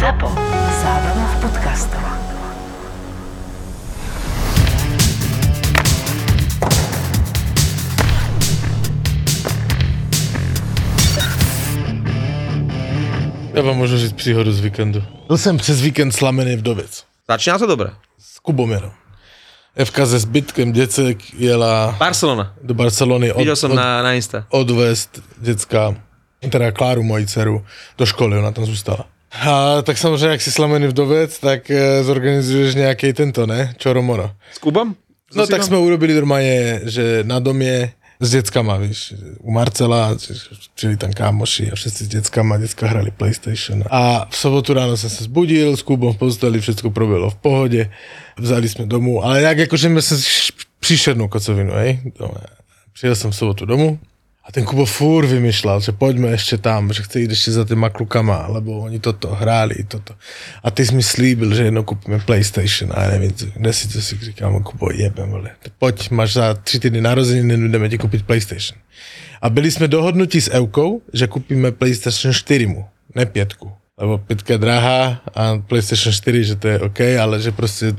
ZAPO. Zábrná v podcastov. Já vám můžu říct příhodu z víkendu. Byl jsem přes víkend slamený vdovec. Začíná to dobre. S Kuboměrem. Evka se zbytkem děcek jela Barcelona. do Barcelony od, Videl som od, na, na Insta. odvést děcka, teda Kláru, moji dceru, do školy, ona tam zůstala. A tak samozřejmě, jak jsi slamený vdovec, tak e, zorganizuješ nějaký tento, ne? Čoromoro. S Kubom? No tak jsme urobili normálně, že na domě s dětskama, víš, u Marcela, přijeli tam kámoši a všetci s dětskama, děcka hrali Playstation. A v sobotu ráno jsem se zbudil, s Kubom v posteli, všechno proběhlo v pohodě, vzali jsme domů, ale jak jakože jsme se příšernou kocovinu, hej. No, Přijel jsem v sobotu domů, a ten Kubo furt vymýšľal, že poďme ešte tam, že chce ísť ešte za tými klukama, lebo oni toto hráli, toto. A ty si mi slíbil, že jedno kúpime PlayStation a ja neviem, kde si to si říkám, Kubo, jebem, vole. Poď, máš za tři týdny narozeniny, ideme ti kúpiť PlayStation. A byli sme dohodnutí s Eukou, že kúpime PlayStation 4 mu, ne pětku. Lebo pětka je drahá a PlayStation 4, že to je OK, ale že prostě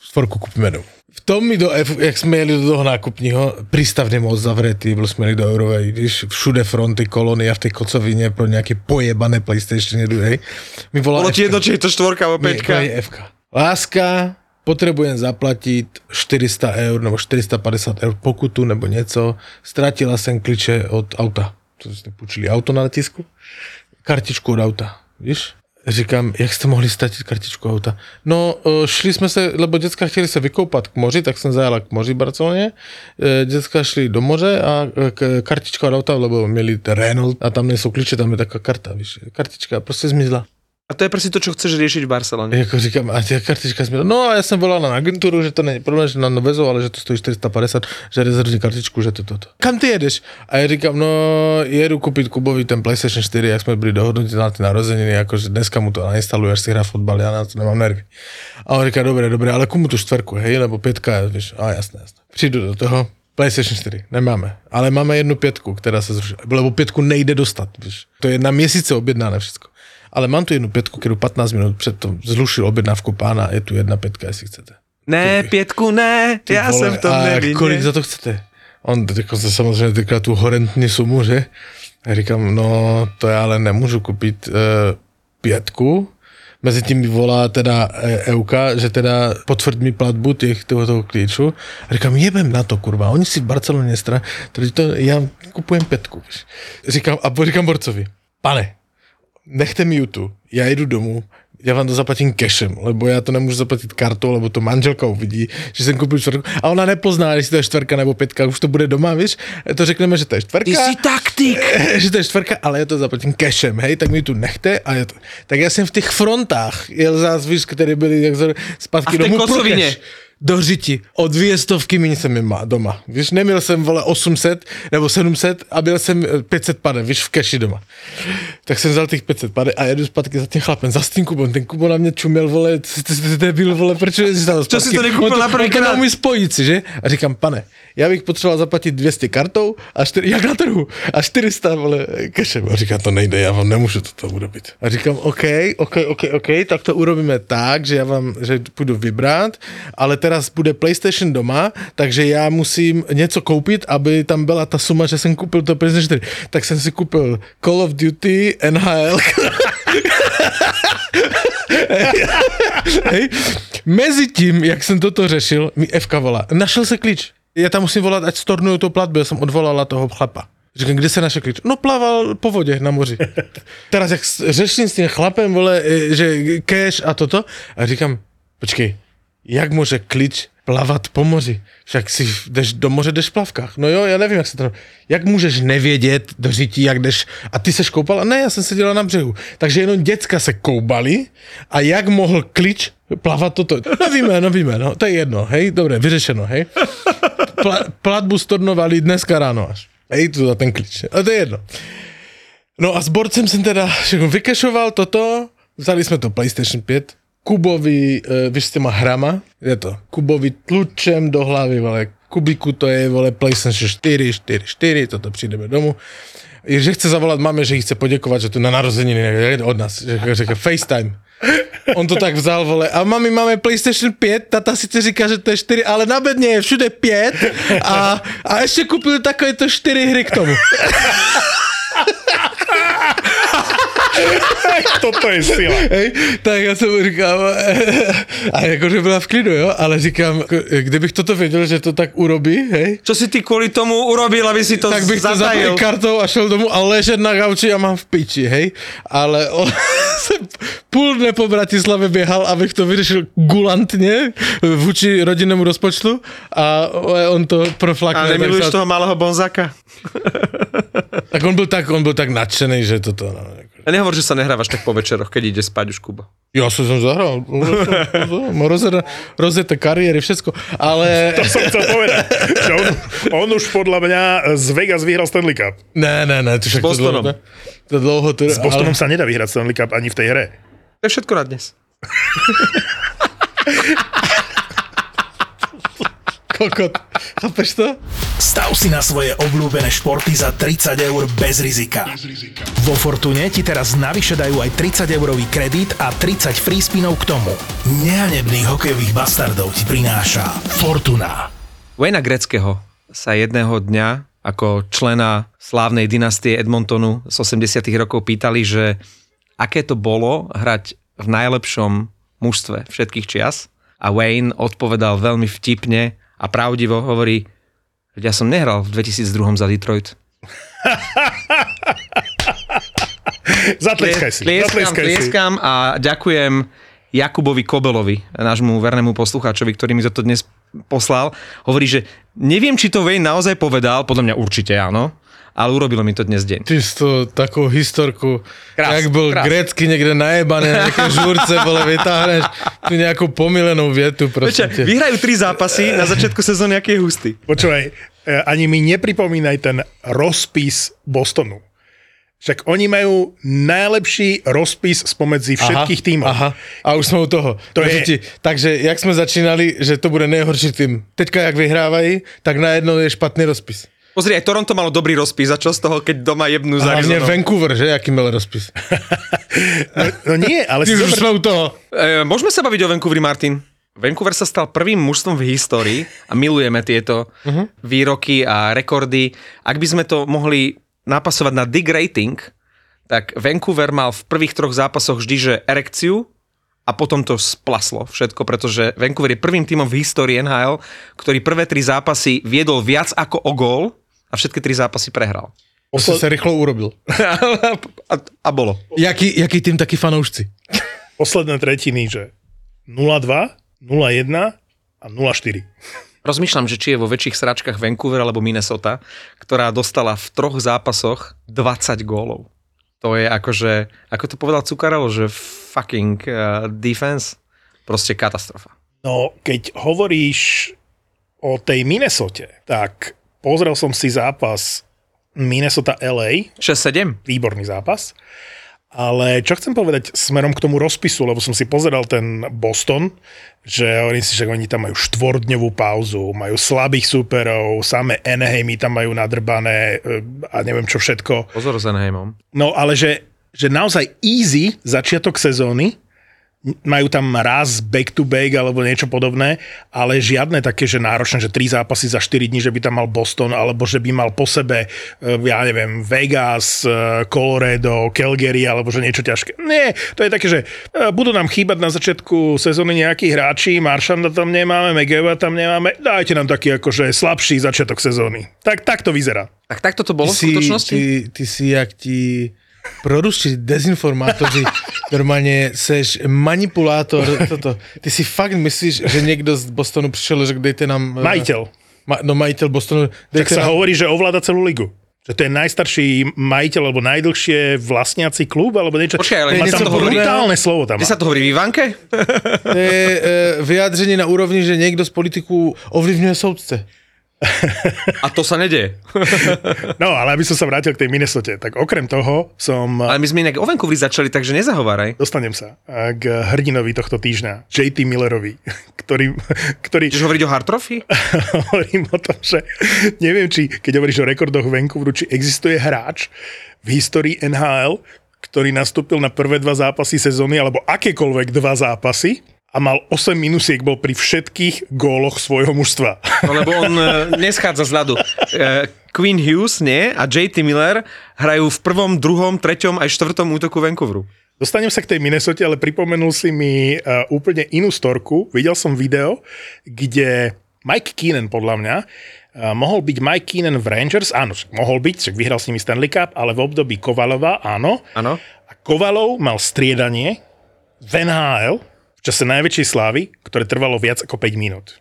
štvorku kúpime domů. V tom mi do, jak jsme jeli do toho nákupního, prístavne moc zavretý, jsme jeli do Eurovej, víš, všude fronty, kolony a v tej kocovině pro nějaké pojebané PlayStation jedu, hej. Mi volá Bolo ti jedno, či je to štvorka alebo Nie, peťka? je Fka. Láska, potrebujem zaplatiť 400 eur nebo 450 eur pokutu nebo něco. Ztratila jsem kliče od auta. To jsme půjčili auto na letisku. Kartičku od auta, víš? Říkám, jak jste mohli ztratit kartičku auta? No, eh, šli jsme se, lebo děcka chtěli se vykoupat k moři, tak jsem zajela k moři v Barceloně. Eh, Děcka šli do moře a k- kartička od auta, lebo měli Renault a tam nejsou klíče, tam je taká karta, víš. Kartička prostě zmizla. A to je presne to, čo chceš riešiť v Barcelone. Jako říkám, a tě kartička jsme, no a já jsem volal na agenturu, že to není problém, že nám dovezou, ale že to stojí 450, že rezervní kartičku, že to toto. Kam ty jedeš? A já říkám, no jedu koupit Kubovi ten PlayStation 4, jak jsme byli dohodnutí na ty narozeniny, jakože dneska mu to nainstaluje, až si hrá fotbal, já na to nemám nervy. A on říká, dobré, dobré, ale komu tu čtvrku, hej, nebo pětka, víš, a jasné, jasné. Přijdu do toho, PlayStation 4 nemáme, ale máme jednu pětku, která se zrušila, lebo pětku nejde dostat, víš. To je na měsíce objednané všechno. Ale mám tu jednu pětku, kterou 15 minut před to zrušil objednávku pána, je tu jedna pětka, jestli chcete. Ne, Pietku, ne, Ty ja vole, som v tom a kolik za to chcete? On jako samozřejmě týká tu horentní sumu, že? A říkám, no to já ale nemůžu koupit uh, pětku, Mezi tím mi volá teda e, Euka, že teda potvrd mi platbu těch toho, klíču. A říkám, jebem na to, kurva, oni si v Barceloně stran, to já kupujem pětku. Víš. Říkám, a říkám Borcovi, pane, nechte mi ju tu, já jedu domů, já vám to zaplatím cashem, lebo já to nemůžu zaplatit kartou, lebo to manželka uvidí, že jsem koupil čtvrtku a ona nepozná, jestli to je čtvrka nebo pětka, už to bude doma, víš, to řekneme, že to je čtvrka. Ty si taktik. že to je čtvrka, ale já to zaplatím cashem, hej, tak mi tu nechte a je to. Tak já jsem v těch frontách jel zás, víš, které byly jak zpátky A v té Do řiti. O dvě stovky méně jsem má doma. Víš, neměl jsem, vole, 800 nebo 700 a byl jsem eh, 500 pade, víš, v keši doma. Tak jsem vzal těch 500 pade a jedu zpátky za tím chlapem, za tím Kubom. Ten Kubo na mě čuměl, vole, ty debil, vole, proč jsi tam Čo si to nekoupil na prvý krát? mi spojíci, že? A říkám, pane, já bych potřeboval zaplatit 200 kartou a 4, jak na trhu, a 400, vole, kešem. A říká, to nejde, já vám nemůžu toto urobit. A říkám, OK, OK, OK, OK, tak to urobíme tak, že já vám, že půjdu vybrat, ale teraz bude PlayStation doma, takže já musím něco koupit, aby tam byla ta suma, že jsem koupil to PlayStation 4. Tak jsem si koupil Call of Duty, NHL, Hej. Mezi tím, jak jsem toto řešil, mi FK volá. Našel se klíč. Já tam musím volat, ať stornuju tu platbu, já jsem odvolala toho chlapa. Říkám, kde se našel klíč? No plaval po vodě na moři. Teraz jak řeším s tím chlapem, vole, e, že cash a toto, a říkám, počkej, jak může klíč plavat po moři? Však si jdeš do moře, jdeš v plavkách. No jo, já nevím, jak se to... Jak můžeš nevědět do řití, jak jdeš... A ty seš koupal? Ne, já jsem seděla na břehu. Takže jenom děcka se koubali a jak mohl klíč plavat toto? No víme, no víme, no, to je jedno, hej, dobré, vyřešeno, hej. Pla, platbu stornovali dneska ráno až. Hej, tu za ten klíč. A to je jedno. No a s borcem jsem teda všechno vykešoval toto, vzali jsme to PlayStation 5, Kubovi, e, víš, s těma hrama, je to, Kubovi tlučem do hlavy, vole, Kubiku to je, vole, PlayStation 4, 4, 4, toto přijdeme domů. Že chce zavolat máme, že jí chce poděkovat, že tu na narozeniny od nás, že řekl FaceTime. On to tak vzal, vole. A mami, máme PlayStation 5, tata sice říká, že to je 4, ale na bedne je všude 5 a, a ešte kúpil takéto 4 hry k tomu. Toto je sila. Hej, tak ja som mu říkal, a akože byla v klidu, jo, ale říkám, kdybych toto věděl, že to tak urobí, hej, Čo si ty kvôli tomu urobil, aby si to tak bych to zaplil zatajil? kartou a šel domů a ležet na gauči a mám v piči, hej. Ale on půl dne po Bratislave běhal, abych to vyřešil gulantně vůči rodinnému rozpočtu a on to proflakne. A nemiluješ tak, toho malého bonzáka? tak on byl tak, on byl tak nadšený, že toto, no, jako- A nehovor, že sa nehrávaš tak po večeroch, keď ide spať už Kuba. Ja som som zahral. Rozjete, kariéry, všetko. Ale... To som chcel povedať. Že on, on už podľa mňa z Vegas vyhral Stanley Cup. Ne, ne, ne. To však S Bostonom. To dlouho, to dlouho to, S Bostonom sa nedá vyhrať Stanley Cup ani v tej hre. To je všetko na dnes. Kokot. Chápeš to? Stav si na svoje obľúbené športy za 30 eur bez rizika. Vo Fortune ti teraz navyše dajú aj 30 eurový kredit a 30 free spinov k tomu. Nehanebných hokejových bastardov ti prináša Fortuna. Wayna Greckého sa jedného dňa ako člena slávnej dynastie Edmontonu z 80 rokov pýtali, že aké to bolo hrať v najlepšom mužstve všetkých čias. A Wayne odpovedal veľmi vtipne a pravdivo hovorí, že ja som nehral v 2002 za Detroit. Zatleskaj si. Tlieskam, tlieskam a ďakujem Jakubovi Kobelovi, nášmu vernému poslucháčovi, ktorý mi to dnes poslal. Hovorí, že neviem, či to Wayne naozaj povedal, podľa mňa určite áno, ale urobilo mi to dnes deň. Ty s to takú historku, Krás, jak bol krás. grecky niekde najebaný na nejaké žúrce, vole, vytáhneš tu nejakú pomilenú vietu, prosím te. vyhrajú tri zápasy na začiatku sezóny, aký je hustý. Počúvaj, e, ani mi nepripomínaj ten rozpis Bostonu. Však oni majú najlepší rozpis spomedzi všetkých tímov. Aha, a už sme u toho. To takže, je- ti, takže jak sme začínali, že to bude nejhorší tým. Teďka, jak vyhrávají, tak najednou je špatný rozpis. Pozri, aj Toronto malo dobrý rozpis, a čo z toho, keď doma jebnú za Hlavne? Vancouver, že? Aký mal rozpis. No nie, ale si Ty už sme u toho. E, môžeme sa baviť o Vancouveri, Martin? Vancouver sa stal prvým mužstvom v histórii a milujeme tieto uh-huh. výroky a rekordy. Ak by sme to mohli napasovať na dig rating, tak Vancouver mal v prvých troch zápasoch vždy, že erekciu a potom to splaslo všetko, pretože Vancouver je prvým tímom v histórii NHL, ktorý prvé tri zápasy viedol viac ako o gól a všetky tri zápasy prehral. To si sa rýchlo urobil. a, a bolo. Jaký, jaký tým takí fanoušci? posledné tretiny, že 0-2, 0-1 a 0-4. Rozmýšľam, že či je vo väčších sračkách Vancouver alebo Minnesota, ktorá dostala v troch zápasoch 20 gólov. To je akože, ako to povedal Cukarelo, že fucking uh, defense, proste katastrofa. No, keď hovoríš o tej Minnesote, tak pozrel som si zápas Minnesota LA, 6-7? výborný zápas. Ale čo chcem povedať smerom k tomu rozpisu, lebo som si pozeral ten Boston, že hovorím si, že oni tam majú štvordňovú pauzu, majú slabých súperov, samé Anaheimy tam majú nadrbané e, a neviem čo všetko. Pozor s Anaheimom. No ale že, že naozaj easy začiatok sezóny, majú tam raz back to back alebo niečo podobné, ale žiadne také, že náročné, že tri zápasy za 4 dní, že by tam mal Boston, alebo že by mal po sebe, eh, ja neviem, Vegas, eh, Colorado, Calgary, alebo že niečo ťažké. Nie, to je také, že eh, budú nám chýbať na začiatku sezóny nejakí hráči, Maršanda tam nemáme, Megeva tam nemáme, dajte nám taký akože slabší začiatok sezóny. Tak, tak to vyzerá. Tak takto to bolo v si, skutočnosti? ty, ty si jak ti prorusči dezinformátoři, normálně seš manipulátor, toto. Ty si fakt myslíš, že někdo z Bostonu přišel, že dejte nám... eh, Majiteľ. Ma, no majitel Bostonu, Tak sa nám, hovorí, že ovláda celú ligu. Že to je najstarší majiteľ alebo najdlhšie vlastniaci klub alebo niečo. Počkaj, ale má tam to podobné? brutálne slovo tam. Kde sa to hovorí, v Ivanke? to je e, vyjádření na úrovni, že někdo z politiků ovlivňuje soudce. A to sa nedeje. No, ale aby som sa vrátil k tej Minnesote, tak okrem toho som... Ale my sme inak o Vancouveri začali, takže nezahováraj. Dostanem sa a, k hrdinovi tohto týždňa, JT Millerovi, ktorý, ktorý Chceš hovoriť o Hartrofy? hovorím o tom, že neviem, či keď hovoríš o rekordoch Vancouveru, či existuje hráč v histórii NHL, ktorý nastúpil na prvé dva zápasy sezóny, alebo akékoľvek dva zápasy a mal 8 minusiek, bol pri všetkých góloch svojho mužstva. No, lebo on e, neschádza z ľadu. E, Queen Hughes, nie? A JT Miller hrajú v prvom, druhom, treťom aj štvrtom útoku Vancouveru. Dostanem sa k tej Minnesota, ale pripomenul si mi uh, úplne inú storku. Videl som video, kde Mike Keenan, podľa mňa, mohol byť Mike Keenan v Rangers, áno, mohol byť, však vyhral s nimi Stanley Cup, ale v období Kovalova, áno. Áno. A Kovalov mal striedanie v NHL čase najväčšej slávy, ktoré trvalo viac ako 5 minút.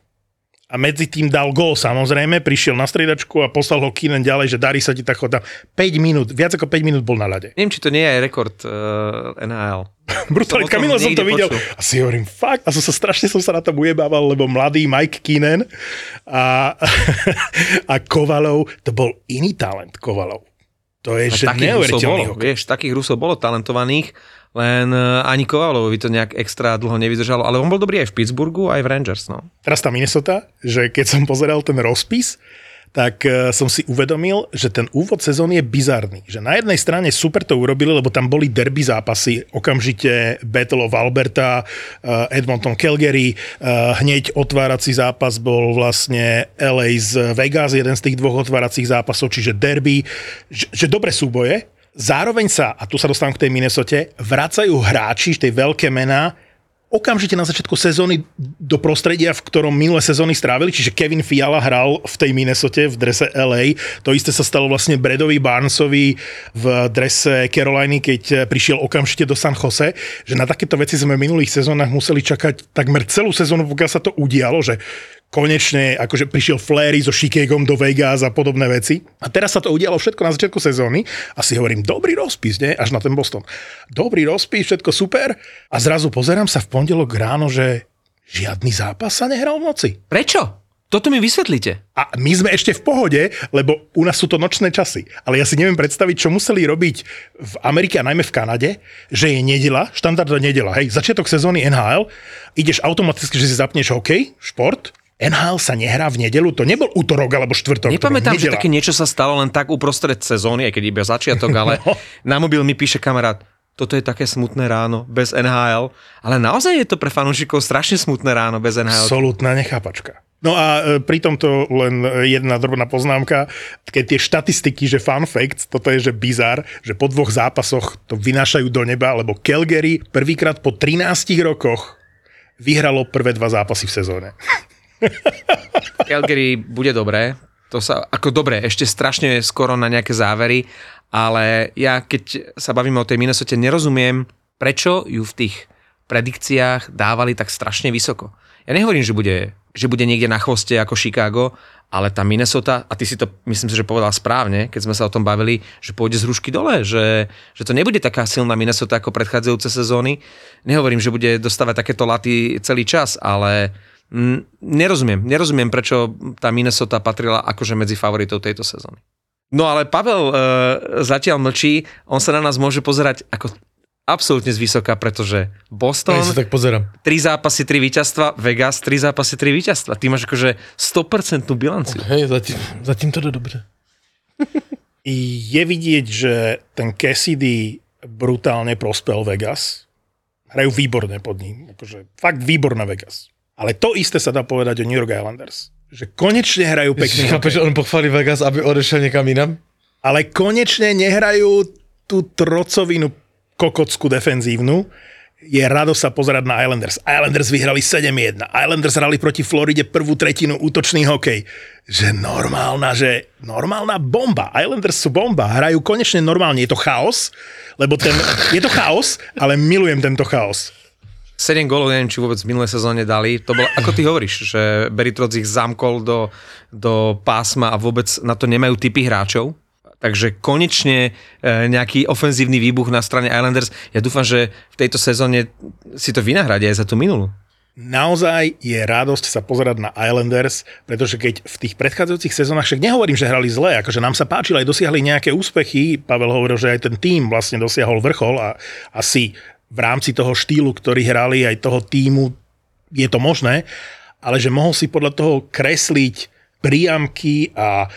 A medzi tým dal gól samozrejme, prišiel na striedačku a poslal ho Keenan ďalej, že darí sa ti tak tam 5 minút, viac ako 5 minút bol na ľade. Neviem, či to nie je rekord uh, NHL. Som o tom Kamilo som to videl počul. a si hovorím, fakt, a som sa strašne som sa na tom ujebával, lebo mladý Mike Keenan a, a Kovalov, to bol iný talent Kovalov. To je, že Rusov bolo, neuveriteľný vieš, takých Rusov bolo talentovaných, len uh, ani Kovalovi to nejak extra dlho nevydržalo, ale on bol dobrý aj v Pittsburghu, aj v Rangers, no. Teraz tá Minnesota, že keď som pozeral ten rozpis, tak eh, som si uvedomil, že ten úvod sezóny je bizarný. Že na jednej strane super to urobili, lebo tam boli derby zápasy, okamžite Battle of Alberta, eh, Edmonton Calgary, hneď otvárací zápas bol vlastne LA z Vegas, jeden z tých dvoch otváracích zápasov, čiže derby, že, že dobre súboje. Zároveň sa, a tu sa dostávam k tej Minnesote, vracajú hráči, tej veľké mená, okamžite na začiatku sezóny do prostredia, v ktorom minulé sezóny strávili, čiže Kevin Fiala hral v tej Minnesote v drese LA. To isté sa stalo vlastne Bredovi Barnesovi v drese Caroliny, keď prišiel okamžite do San Jose, že na takéto veci sme v minulých sezónach museli čakať takmer celú sezónu, pokiaľ sa to udialo, že konečne akože prišiel Flery so Chicagom do Vegas a podobné veci. A teraz sa to udialo všetko na začiatku sezóny a si hovorím, dobrý rozpis, nie? Až na ten Boston. Dobrý rozpis, všetko super. A zrazu pozerám sa v pondelok ráno, že žiadny zápas sa nehral v noci. Prečo? Toto mi vysvetlíte. A my sme ešte v pohode, lebo u nás sú to nočné časy. Ale ja si neviem predstaviť, čo museli robiť v Amerike a najmä v Kanade, že je nedela, štandardná nedela. Hej, začiatok sezóny NHL, ideš automaticky, že si zapneš hokej, šport, NHL sa nehrá v nedelu, to nebol útorok alebo štvrtok. Nepamätám, že také niečo sa stalo len tak uprostred sezóny, aj keď iba začiatok, ale No. na mobil mi píše kamarát, toto je také smutné ráno bez NHL, ale naozaj je to pre fanúšikov strašne smutné ráno bez NHL. Absolútna nechápačka. No a e, pri tomto len e, jedna drobná poznámka. Keď tie štatistiky, že fun fact, toto je že bizar, že po dvoch zápasoch to vynášajú do neba, lebo Calgary prvýkrát po 13 rokoch vyhralo prvé dva zápasy v sezóne. Calgary bude dobré, to sa, ako dobre, ešte strašne skoro na nejaké závery, ale ja keď sa bavíme o tej Minnesota, nerozumiem, prečo ju v tých predikciách dávali tak strašne vysoko. Ja nehovorím, že bude, že bude niekde na chvoste ako Chicago, ale tá Minnesota, a ty si to myslím si, že povedal správne, keď sme sa o tom bavili, že pôjde z hrušky dole, že, že to nebude taká silná Minnesota ako predchádzajúce sezóny. Nehovorím, že bude dostávať takéto laty celý čas, ale nerozumiem, nerozumiem, prečo tá Minnesota patrila akože medzi favoritov tejto sezóny. No ale Pavel e, zatiaľ mlčí, on sa na nás môže pozerať ako absolútne zvysoka, pretože Boston, Ja sa tak pozerám. 3 zápasy, 3 víťazstva, Vegas, 3 zápasy, 3 víťazstva. Ty máš akože 100% bilanciu. Hej, zatím, zatím to jde dobře. Je vidieť, že ten Cassidy brutálne prospel Vegas. Hrajú výborne pod ním. Akože, fakt výborná Vegas. Ale to isté sa dá povedať o New York Islanders. Že konečne hrajú pekný Chápeš, že on pochválí Vegas, aby odešel někam jinam? Ale konečne nehrajú tú trocovinu kokockú defenzívnu. Je rado sa pozerať na Islanders. Islanders vyhrali 7-1. Islanders hrali proti Floride prvú tretinu útočný hokej. Že normálna, že normálna bomba. Islanders sú bomba. Hrajú konečne normálne. Je to chaos, lebo ten, je to chaos, ale milujem tento chaos. 7 gólov, neviem, či vôbec v minulé sezóne dali. To bolo, ako ty hovoríš, že Beritroc ich zamkol do, do pásma a vôbec na to nemajú typy hráčov. Takže konečne e, nejaký ofenzívny výbuch na strane Islanders. Ja dúfam, že v tejto sezóne si to vynahradia aj za tú minulú. naozaj je radosť sa pozerať na Islanders, pretože keď v tých predchádzajúcich sezónach, však nehovorím, že hrali zle, akože nám sa páčilo, aj dosiahli nejaké úspechy, Pavel hovoril, že aj ten tým vlastne dosiahol vrchol a asi v rámci toho štýlu, ktorý hrali, aj toho týmu, je to možné, ale že mohol si podľa toho kresliť priamky a e,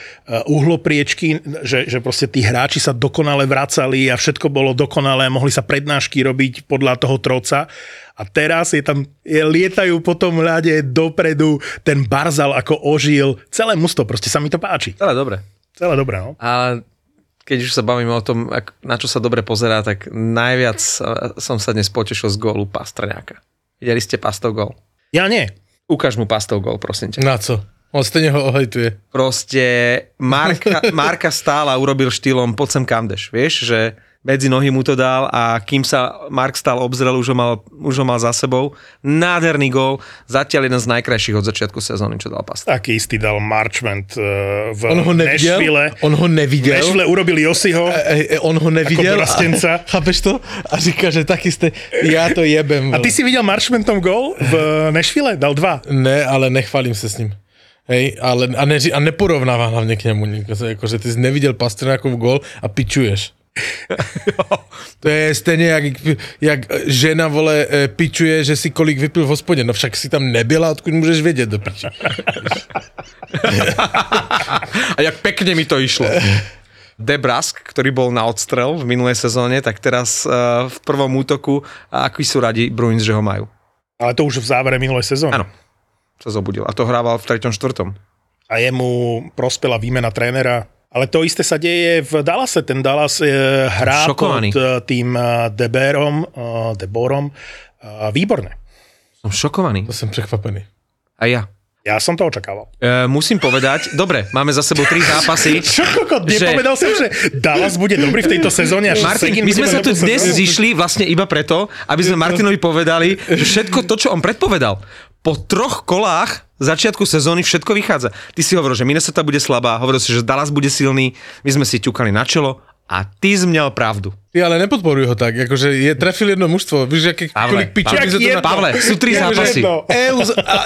uhlopriečky, že, že proste tí hráči sa dokonale vracali a všetko bolo dokonalé, mohli sa prednášky robiť podľa toho troca. A teraz je tam, je, lietajú po tom ľade dopredu, ten Barzal ako ožil, celé musto, proste sa mi to páči. Ale dobre. Celé dobré, no. A keď už sa bavíme o tom, na čo sa dobre pozerá, tak najviac som sa dnes potešil z gólu Pastrňáka. Videli ste Pastov gól? Ja nie. Ukáž mu Pastov gól, prosím ťa. Na co? On stejne ho ohejtuje. Proste Marka, Marka stála urobil štýlom poď sem kamdeš, vieš, že medzi nohy mu to dal a kým sa Mark stál obzrel, už ho mal, už ho mal za sebou. Nádherný gól, zatiaľ jeden z najkrajších od začiatku sezóny, čo dal Pastov. Taký istý dal Marchment e, v On ho nevidel? Nashville. On ho nevidel? Nashville urobili Josiho. E, e, on ho nevidel. Ako dorastenca. A, chápeš to? A říká, že tak isté, ja to jebem. A ty si videl Marchmentom gol v Nashville? Dal dva. Ne, ale nechválím se s ním. Hej, ale a, neři, a neporovnává hlavně k němu. Jakože ty jsi neviděl Pastrňákov gol a pičuješ. to je stejně jak, jak žena vole e, pičuje, že si kolik vypil v hospodě. No však si tam nebyla, odkud můžeš vědět do piči. A jak pekne mi to išlo. Debrask, ktorý bol na odstrel v minulej sezóne, tak teraz uh, v prvom útoku, a aký sú radi Bruins, že ho majú. Ale to už v závere minulej sezóny. Áno. Sa zobudil. A to hrával v 3. 4. A jemu prospela výmena trénera. Ale to isté sa deje v Dallase. Ten Dallas e, hrá Šokovaný. pod e, tým e, Deberom, e, Deborom. E, výborné. Som šokovaný. To jsem překvapený. A ja. Ja som to očakával. E, musím povedať, dobre, máme za sebou tri zápasy. Čo kokot, Že- nepovedal som, že Dallas bude dobrý v tejto sezóne. Až Martin, my sme sa tu dnes sezónu. zišli vlastne iba preto, aby sme Martinovi povedali, že všetko to, čo on predpovedal, po troch kolách začiatku sezóny všetko vychádza. Ty si hovoril, že Minnesota bude slabá, hovoril si, že Dallas bude silný, my sme si ťukali na čelo a ty měl pravdu. Ty ale nepodporuj ho tak, jakože je trefil jedno mužstvo, víš, jaký, Pavle, kolik pičovin Pavle, se to na... Pavle, sú tri zápasy. Eus, a,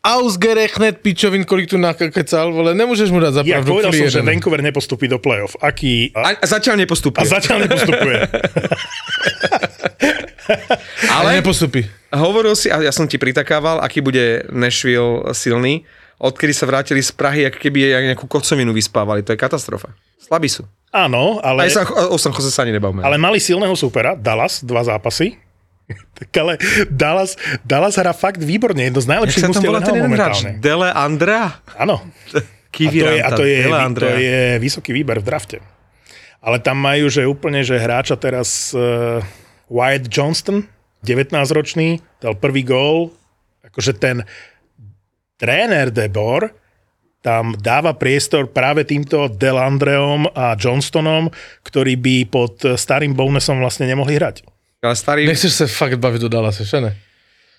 Ausgerechnet pičovin, kolik tu nakecal, vole, nemôžeš mu dať za Ja povedal som, že. Vancouver nepostupí do play-off. Aký... A, A, a zatiaľ nepostupuje. a zatiaľ nepostupuje. Ale nepostupí. hovoril si, a ja som ti pritakával, aký bude Nashville silný, odkedy sa vrátili z Prahy, ako keby jak nejakú kocovinu vyspávali. To je katastrofa. Slabí sú. Áno, ale... Aj sa, o San Jose sa ani nebavme. Ale mali silného supera, Dallas, dva zápasy. tak ale Dallas, Dallas hrá fakt výborne, jedno z najlepších tam mústiev jeden hráč? momentálne. Dele Andrea? Áno. A to, Kiviranta, je, a to, je, Dele to Andrea. je vysoký výber v drafte. Ale tam majú, že úplne, že hráča teraz uh, Wyatt Johnston, 19-ročný, dal prvý gól. Akože ten tréner Debor tam dáva priestor práve týmto Delandreom a Johnstonom, ktorí by pod starým Bownesom vlastne nemohli hrať. Ale starý... Nechceš sa fakt baviť do Dallase, že ne?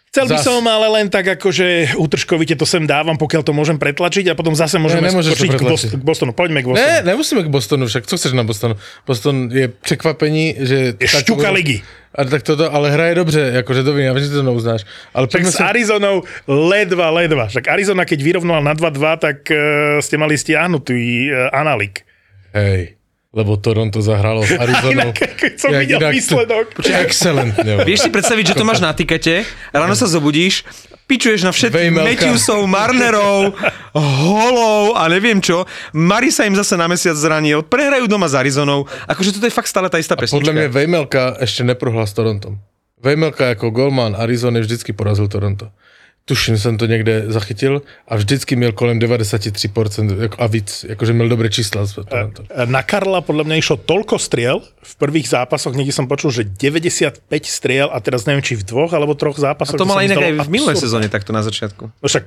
Chcel by Zas. som, ale len tak akože utržkovite to sem dávam, pokiaľ to môžem pretlačiť a potom zase môžeme Ne, skočiť k. Boston, k Bostonu. Poďme k Bostonu. Ne, nemusíme k Bostonu, však co chceš na Bostonu? Boston je překvapení, že... Je šťuka ligy. A tak toto, ale hraje dobře, jakože to já vím, že to neuznáš. Ale Však pojďme s. Arizonou ledva, ledva. Však Arizona, keď vyrovnala na 2-2, tak uh, ste mali stiahnutý uh, analik. Hej, lebo Toronto zahrálo s Arizonou. Inak, keď som videl výsledok. Excelentne. Vieš si predstaviť, že to máš na tikete, ráno sa zobudíš, pičuješ na všetkých. Matthewsov, Marnerov, holov a neviem čo. Mari sa im zase na mesiac zranil, prehrajú doma s Arizonou. Akože toto je fakt stále tá istá pesnička. Podľa mňa Vejmelka ešte neprohral s Torontom. Vejmelka ako golman Arizony vždycky porazil Toronto. Tuším, jsem to někde zachytil a vždycky měl kolem 93% jako- a víc, jakože měl dobré čísla Toronto. Na Karla podľa mňa išlo toľko striel v prvých zápasoch, niekde som počul, že 95 striel a teraz neviem, či v dvoch alebo troch zápasoch. A to sa mala mi inak zdalo aj v minulej absurdné. sezóne takto na začiatku. No však,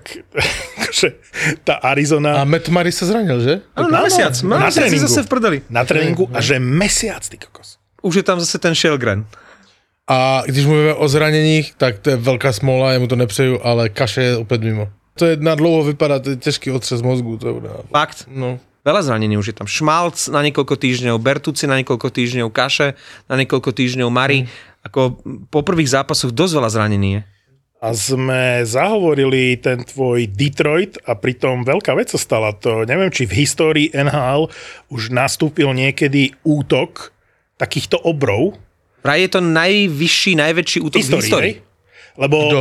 že tá Arizona... A Matt Murray sa zranil, že? Áno, na mesiac. Na, na mesiac si tréningu. zase v prdeli. na tréningu a že mesiac, ty kokos. Už je tam zase ten Shelgren. A když mluvíme o zraněních, tak to je velká smola, jemu to nepřeju, ale kaše je opět mimo. To je na dlouho vypadá, to je těžký otřes mozgu. To je, Fakt. no. Veľa zranení už je tam. Šmalc na niekoľko týždňov, Bertuci na niekoľko týždňov, Kaše na niekoľko týždňov, Mari. Ako po prvých zápasoch dosť veľa zranení je. A sme zahovorili ten tvoj Detroit a pritom veľká vec sa stala. To neviem, či v histórii NHL už nastúpil niekedy útok takýchto obrov. Vraj je to najvyšší, najväčší útok v Histórii, histórii. hej? Lebo Kto?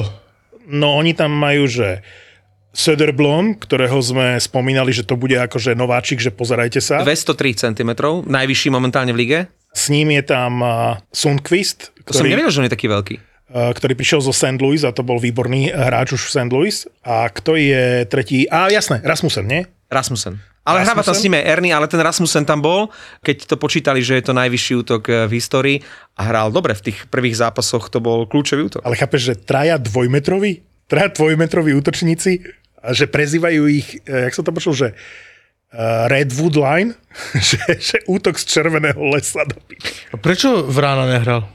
no oni tam majú, že Söderblom, ktorého sme spomínali, že to bude akože nováčik, že pozerajte sa. 203 cm, najvyšší momentálne v lige. S ním je tam uh, Sundqvist, To som ktorý, nevedel, že on je taký veľký. uh, ktorý prišiel zo St. Louis a to bol výborný hráč už v St. Louis. A kto je tretí? A jasné, Rasmussen, nie? Rasmussen. Ale hráva tam s aj Ernie, ale ten Rasmussen tam bol, keď to počítali, že je to najvyšší útok eh, v histórii a hral dobre v tých prvých zápasoch, to bol kľúčový útok. Ale chápeš, že traja dvojmetroví? Traja dvojmetroví útočníci? A že prezývajú ich, eh, jak som to počul, že uh, Redwood Line? že, že útok z červeného lesa. A prečo Vrána nehral?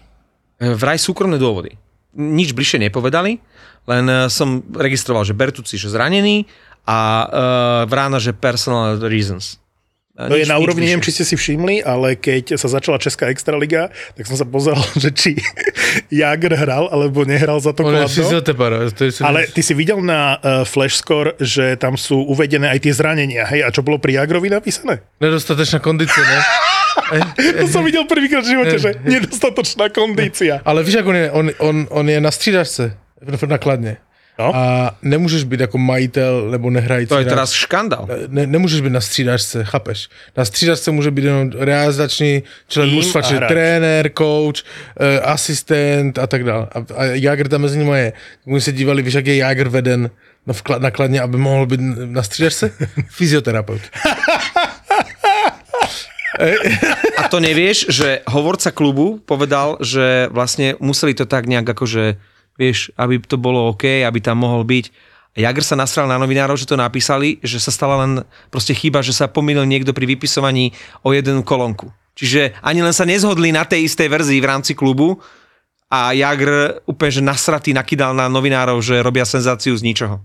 Eh, Vraj súkromné dôvody. Nič bližšie nepovedali, len eh, som registroval, že Bertucci, že zranený a uh, Vrána, že personal reasons. Eh, To je nič- na nič úrovni, neviem, či ste si všimli, ale keď sa začala Česká extraliga, tak som sa pozeral, že či Jager hral, alebo nehral za to On je kladno. je- Ale ty si videl na uh, Flashscore, že tam sú uvedené aj tie zranenia, hej? A čo bolo pri Jagrovi napísané? Nedostatečná kondícia, ne? To som videl prvýkrát v živote, že nedostatočná kondícia. Ale víš, jak on je, on, on, on je na střídačce, na kladně. No. A nemůžeš být jako majitel nebo nehrající. To je teraz škandál. ne, nemůžeš být na střídačce, chápeš? Na střídačce může být jenom realizační člen mužstva, čiže trenér, coach, eh, asistent a tak dále. A, a Jager tam mezi nimi je. My se dívali, víš, jak je Jager veden na, vkla- na kladně, aby mohl být na střídačce? Fyzioterapeut. A to nevieš, že hovorca klubu povedal, že vlastne museli to tak nejak akože, vieš, aby to bolo OK, aby tam mohol byť. A Jagr sa nasral na novinárov, že to napísali, že sa stala len proste chyba, že sa pomýlil niekto pri vypisovaní o jeden kolónku. Čiže ani len sa nezhodli na tej istej verzii v rámci klubu a Jagr úplne, že nasratý nakydal na novinárov, že robia senzáciu z ničoho.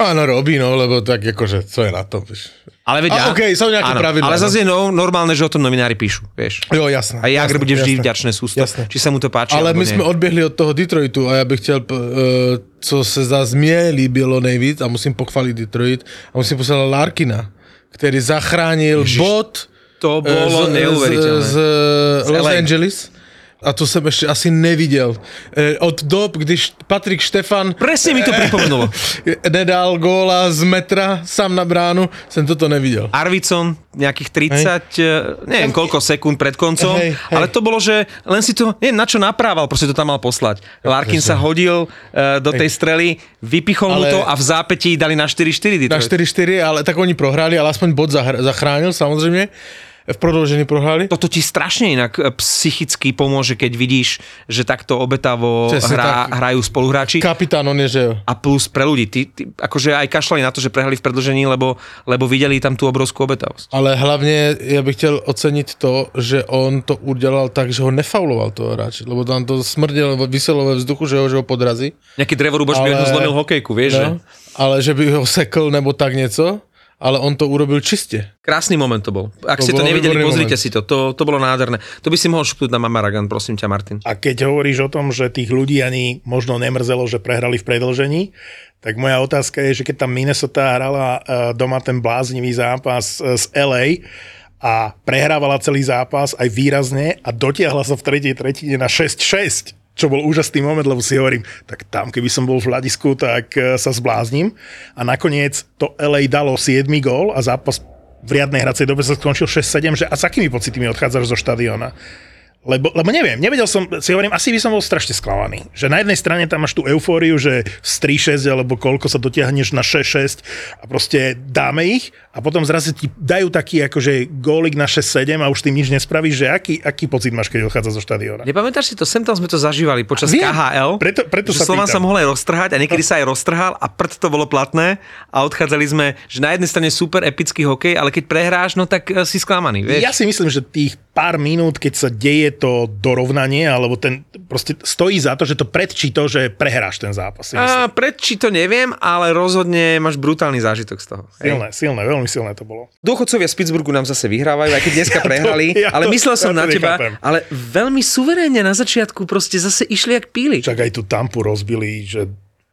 Áno, robí, no, lebo tak akože, co je na to, vieš. Ale veď, A, ja- okej, sú nejaké pravidlá, Ale no. zase je no, normálne, že o tom novinári píšu, vieš. Jo, jasné. A Jagr bude vždy jasné. vďačné sústo, Jasné. či sa mu to páči. Ale my nie. jsme odběhli od toho Detroitu a já bych chtěl, p- eh, co se zase mě líbilo nejvíc a musím pochválit Detroit a musím poslat Larkina, který zachránil Ježiš, bod To eh, bolo z, neuveriteľné. z, z Los LA. Angeles. A to jsem ještě asi neviděl. Eh, Od dob, když Patrik Štefan Presne mi to pripomenulo. nedal góla z metra sám na bránu, jsem toto neviděl. Arvidsson nejakých 30, hej. neviem koľko sekúnd pred koncom, Hej, hej. ale to bolo, že len si to, neviem na čo naprával, proste to tam mal poslať. Larkin sa hodil uh, do tej strely, vypichol mu Ale- to a v zápätí dali na 4-4 Na Detroit. 4-4, ale tak oni prohráli, ale aspoň bod zahr- zachránil samozřejmě. V prodloužení prohráli. Toto ti strašne inak e, psychicky pomôže, keď vidíš, že takto obetavo hrá, tak. hrajú spoluhráči. Kapitán on je, že jo. a plus pre ľudí. Ty, ty, akože aj kašľali na to, že prehrali v predlžení, lebo, lebo videli tam tú obrovskú obetavosť. Ale hlavně já bych chtěl ocenit to, že on to udělal tak, že ho nefauloval toho hráče, lebo tam to smrdělo, vyselo ve vzduchu, že ho, že ho podrazí. Nejaký Drevorubaš by Ale- jedno zlomil hokejku, vieš, že? No, ale že by ho sekl nebo tak něco, ale on to urobil čistě. Krásny moment to bol. Ak To ste to nevideli, pozrite moment. si to. to. To bolo nádherné. To by si mohol šupnúť na Mamaragan, prosím ťa, Martin. A keď hovoríš o tom, že tých ľudí ani možno nemrzelo, že prehrali v predlžení, tak moja otázka je, že keď tam Minnesota hrala eh, doma ten bláznivý zápas z LA a prehrávala celý zápas aj výrazne a dotiahla sa v tretej tretine na 6-6, čo bol úžasný moment, lebo si hovorím, tak tam keby som bol v hľadisku, tak eh, sa zblázním. A nakoniec to LA dalo 7 gól a zápas v riadnej hracej dobe sa skončil 6-7, že a s akými pocitmi odchádzaš zo štadiona? Lebo, lebo neviem, nevedel som, si hovorím, asi by som bol strašne sklamaný. Že na jednej strane tam máš tú eufóriu, že z 3-6 alebo koľko sa dotiahneš na 6-6 a proste dáme ich a potom zrazu ti dajú taký akože gólik na 6-7 a už tým nič nespravíš, že aký, aký pocit máš, keď odchádza zo štadióna? Nepamätáš si to? Sem tam sme to zažívali počas Viem, KHL. preto- preto že sa Slovan sa mohol aj roztrhať a niekedy sa aj roztrhal a prd to bolo platné a odchádzali sme, že na jednej strane super epický hokej, ale keď prehráš, no tak eh, si sklamaný, vieš? Ja si myslím, že tých pár minút, keď sa deje to dorovnanie, alebo ten proste stojí za to, že to predčí to, že prehráš ten zápas. A pred či to neviem, ale rozhodne máš brutálny zážitok z toho. Hej. Silné, silné, veľmi silné to bolo. Dôchodcovia z Pittsburghu nám zase vyhrávajú, aj keď dneska prehrali, ja ale to- myslel som ja to na teba, nechápem. ale veľmi suverénne na začiatku proste zase išli jak píli. Však aj tú Tampu rozbili, že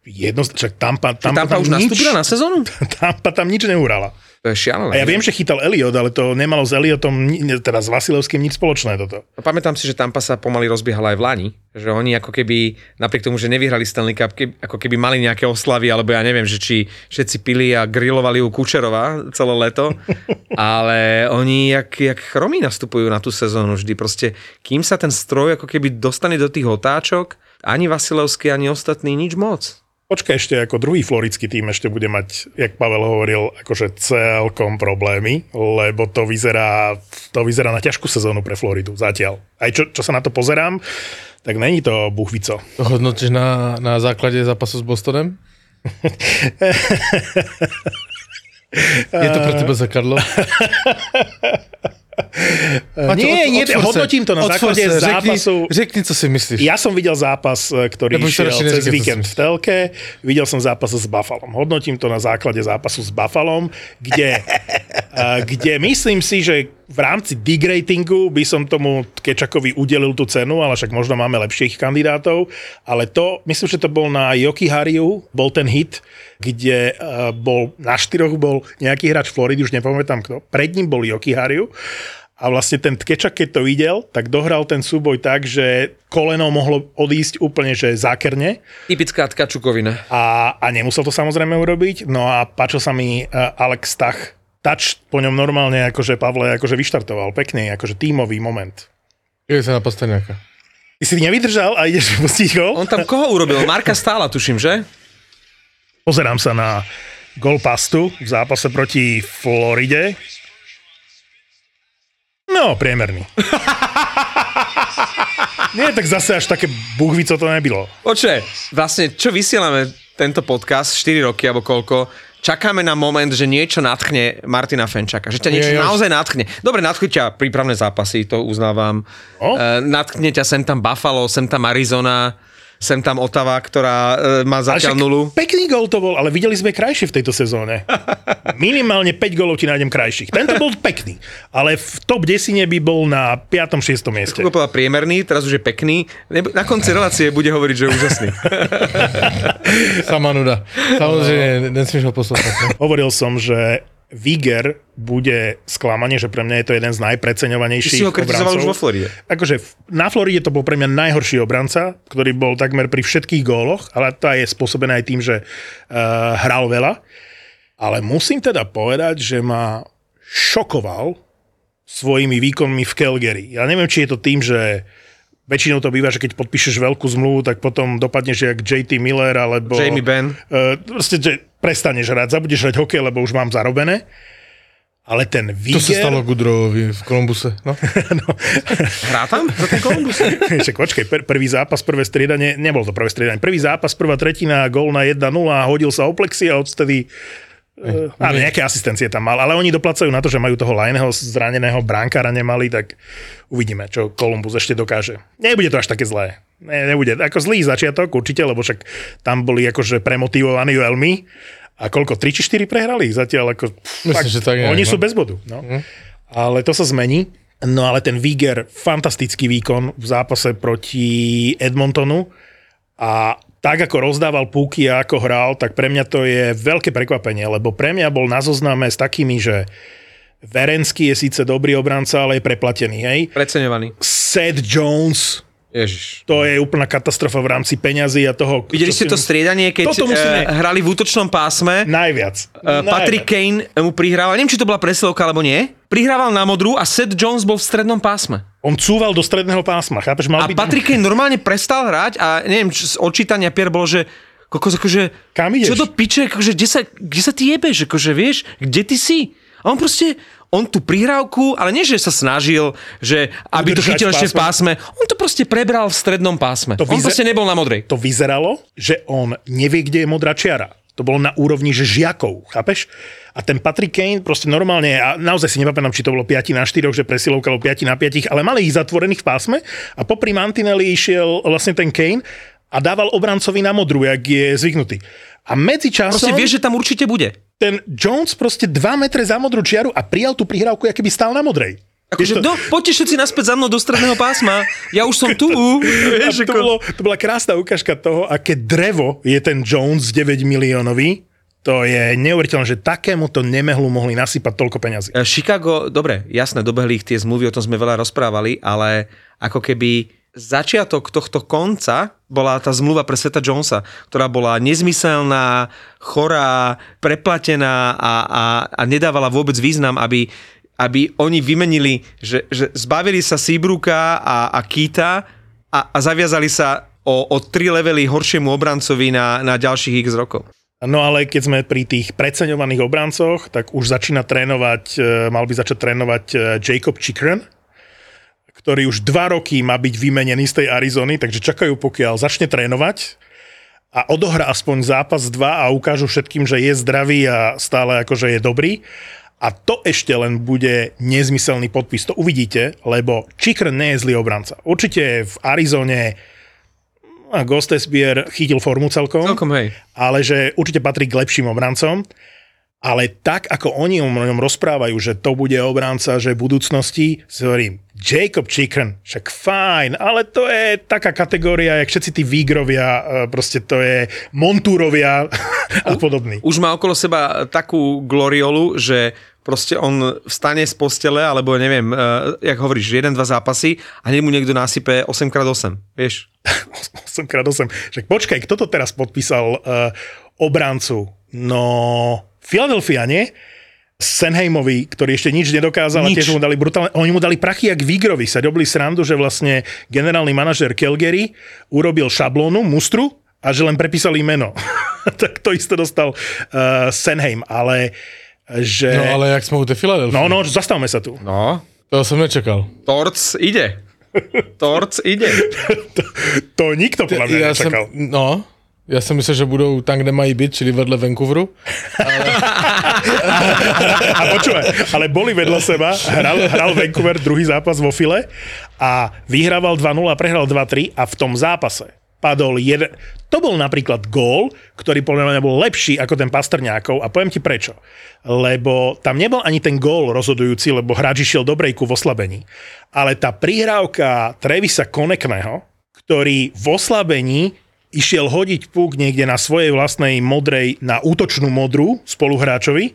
jedno, však Tampa, Tampa, Tampa tam už nič, nastúpila na sezónu? Tampa tam nič neurala. To je šialené. A ja viem, že chytal Eliot, ale to nemalo s Eliotom, teda s Vasilovským nič spoločné toto. Pamätám si, že Tampa sa pomaly rozbiehala aj v Lani, že oni ako keby, napriek tomu, že nevyhrali Stanley Cup, keby, ako keby mali nejaké oslavy, alebo ja neviem, že či všetci pili a grilovali u Kučerova celé leto, ale oni jak, jak chromí nastupujú na tú sezónu vždy. Proste, kým sa ten stroj ako keby dostane do tých otáčok, ani Vasilovský, ani ostatní nič moc. Počkaj ešte, ako druhý florický tým ešte bude mať, jak Pavel hovoril, akože celkom problémy, lebo to vyzerá, to vyzerá na ťažkú sezónu pre Floridu zatiaľ. Aj čo, čo sa na to pozerám, tak není to buchvico. Hodnotíš na, na základe zápasu s Bostonem? Je to pre teba zakadlo? Maťo, nie, od- nie, sa. hodnotím to na základe sa, zápasu. Řekni, řekni, co si myslíš. Ja som videl zápas, e, ktorý ešte išiel cez neříkaj, víkend v telke, videl som zápas s Buffalom. Hodnotím to na základe zápasu s Buffalom, kde, a, kde myslím si, že v rámci dig ratingu by som tomu Kečakovi udelil tú cenu, ale však možno máme lepších kandidátov. Ale to, myslím, že to bol na Yoki Hariu, bol ten hit, kde a, bol, na štyroch bol nejaký hráč Floridy, už nepamätám kto, pred ním bol Yoki Hariu a vlastne ten Tkečak, keď to videl, tak dohral ten súboj tak, že koleno mohlo odísť úplne, že zákerne Typická tkačukovina. a, a nemusel to samozrejme urobiť. No a páčil sa mi uh, Alex Stach. Touch po ňom normálne, akože Pavle akože vyštartoval. Pekný, akože tímový moment. Je sa na Pasterňáka. Ty si nevydržal a ideš pustiť gol? On tam koho urobil? Marka Stála, tuším, že? Pozerám sa na gol pastu v zápase proti Floride. No, priemerný. Nie, tak zase až také buchvico to nebylo. Oče, vlastne, čo vysielame tento podcast, 4 roky alebo koľko, čakáme na moment, že niečo natchne Martina Fenčaka. Že ťa niečo Je, naozaj natchne. Dobre, natchne ťa prípravné zápasy, to uznávam. O. Uh, natchne ťa sem tam Buffalo, sem tam Arizona, sem tam Ottawa, ktorá uh, má zatiaľ nulu. Pekný gol to bol, ale videli sme krajšie v tejto sezóne. Minimálne 5 golov ti nájdem krajších. Tento bol pekný, ale v top 10 by bol na 5. 6. mieste. Kuko povedal priemerný, teraz už je pekný. Na konci relácie bude hovoriť, že je úžasný. Sama nuda. Samozrejme, nesmieš ho poslúchať. Hovoril som, že Viger bude sklamanie, že pre mňa je to jeden z Ty najpreceňovanejších si ho obrancov. už vo Floride. Akože na Floride to bol pre mňa najhorší obranca, ktorý bol takmer pri všetkých góloch, ale to je spôsobené aj tým, že uh, hral veľa. Ale musím teda povedať, že ma šokoval svojimi výkonmi v Calgary. Ja neviem, či je to tým, že väčšinou to býva, že keď podpíšeš veľkú zmluvu, tak potom dopadneš jak JT Miller alebo... Jamie Benn. Uh, proste, že prestaneš hrať, zabudeš hrať hokej, lebo už mám zarobené. Ale ten To Viger... sa stalo Gudrovovi v Kolumbuse. No. Hrá tam za ten Columbus? Však počkej, per, prvý zápas, prvé striedanie, nebol to prvé striedanie, prvý zápas, prvá tretina, gól na 1-0 a hodil sa o plexi a odtedy Uh, áno, nejaké asistencie tam mal, ale oni doplacajú na to, že majú toho lajného zraneného bránkára nemali, tak uvidíme, čo Columbus ešte dokáže. Nebude to až také zlé. Ne, nebude. Ako zlý začiatok určite, lebo však tam boli akože premotivovaní veľmi. A koľko? 3 či 4 prehrali? Zatiaľ ako... Myslím, že tak Oni no. sú bez bodu. No. Ale to sa zmení. No ale ten Viger, fantastický výkon v zápase proti Edmontonu a tak ako rozdával púky a ako hral, tak pre mňa to je veľké prekvapenie, lebo pre mňa bol na zozname s takými, že Verenský je síce dobrý obranca, ale je preplatený, hej. Preceňovaný. Seth Jones, Ježiš. to je úplná katastrofa v rámci peňazí a toho... Videli ste to striedanie, keď Toto musíme- eh, hrali v útočnom pásme? Najviac. Uh, Patrick Kane mu prihrával, neviem, či to bola presilovka alebo nie, prihrával na modrú a Seth Jones bol v strednom pásme. On cúval do stredného pásma, chápeš? Mal A byť... Patrick Kane normálne prestal hrať a neviem, z odčítania pier bolo, že kokos, akože, Kam ideš? čo do piče, akože, kde sa, kde sa ty jebeš, akože, vieš, kde ty si? A on proste, on tú prihrávku, ale nie, že sa snažil, že aby to chytil ešte v pásme, on to proste prebral v strednom pásme. To on vyze- proste nebol na modrej. to vyzeralo, že on nevie, kde je modrá čiara. To bolo na úrovni, že žiakov, chápeš? A ten Patrick Kane proste normálne, a naozaj si nepamätám, či to bolo 5 na 4, že presilovka bolo 5 na 5, ale mali ich zatvorených v pásme a popri Mantinelli išiel vlastne ten Kane a dával obrancovi na modru, jak je zvyknutý. A medzi Proste časom vieš, že tam určite bude. Ten Jones proste 2 metre za modrú čiaru a prijal tú prihrávku, aký by stál na modrej. Akože, to- no, poďte všetci naspäť za mnou do stredného pásma. Ja už som tu. Vieš, to, bolo, to bola krásna ukážka toho, aké drevo je ten Jones 9 miliónový. To je neuveriteľné, že takémuto nemehlu mohli nasypať toľko peňazí. E, Chicago, dobre, jasné, dobehli ich tie zmluvy, o tom sme veľa rozprávali, ale ako keby začiatok tohto konca bola tá zmluva pre Sveta Jonesa, ktorá bola nezmyselná, chorá, preplatená a, a, a nedávala vôbec význam, aby, aby oni vymenili, že, že zbavili sa Seabrooka a, a Kita a, a zaviazali sa o, o tri levely horšiemu obrancovi na, na ďalších x rokov. No ale keď sme pri tých preceňovaných obrancoch, tak už začína trénovať, e, mal by začať trénovať e, Jacob Chikren, ktorý už dva roky má byť vymenený z tej Arizony, takže čakajú, pokiaľ začne trénovať a odohrá aspoň zápas dva a ukážu všetkým, že je zdravý a stále akože je dobrý. A to ešte len bude nezmyselný podpis. To uvidíte, lebo Chikren nie je zlý obranca. Určite v Arizone a Gostesbier chytil formu celkom. Celkom, hej. Ale že určite patrí k lepším obrancom. Ale tak, ako oni o ňom rozprávajú, že to bude obranca, že v budúcnosti, si hovorím, Jacob Chikren, však fajn, ale to je taká kategória, jak všetci tí výgrovia, e, proste to je montúrovia a podobný. Už má okolo seba takú gloriolu, že proste on vstane z postele, alebo neviem, uh, jak hovoríš, jeden, dva zápasy a hneď mu niekto nasype 8x8, vieš? 8x8. Však počkaj, kto to teraz podpísal uh, obrancu? No, Philadelphia, nie? Senheimovi, ktorý ešte nič nedokázal Nič. a tiež mu dali brutálne, oni mu dali prachy jak Vigrovi, sa robili srandu, že vlastne generálny manažer Calgary urobil šablónu, mustru a že len prepísali meno. tak to isté dostal uh, Senheim, ale že... No ale jak sme u tej Filadelfii. no, no, zastavme sa tu. No, To som nečakal. Torc ide. Torc ide. to, to nikto podľa mňa ja som, nečakal. no, ja som myslel, že budou tam, kde mají byť, čili vedle Vancouveru. A počúvaj, ale boli vedľa seba, hral, hral Vancouver druhý zápas vo file a vyhrával 2-0 a prehral 2-3 a v tom zápase padol jeden... To bol napríklad gól, ktorý podľa mňa bol lepší ako ten Pastrňákov a poviem ti prečo. Lebo tam nebol ani ten gól rozhodujúci, lebo hráč išiel do brejku v oslabení. Ale tá prihrávka Trevisa Konekného, ktorý v oslabení išiel hodiť puk niekde na svojej vlastnej modrej, na útočnú modrú spoluhráčovi,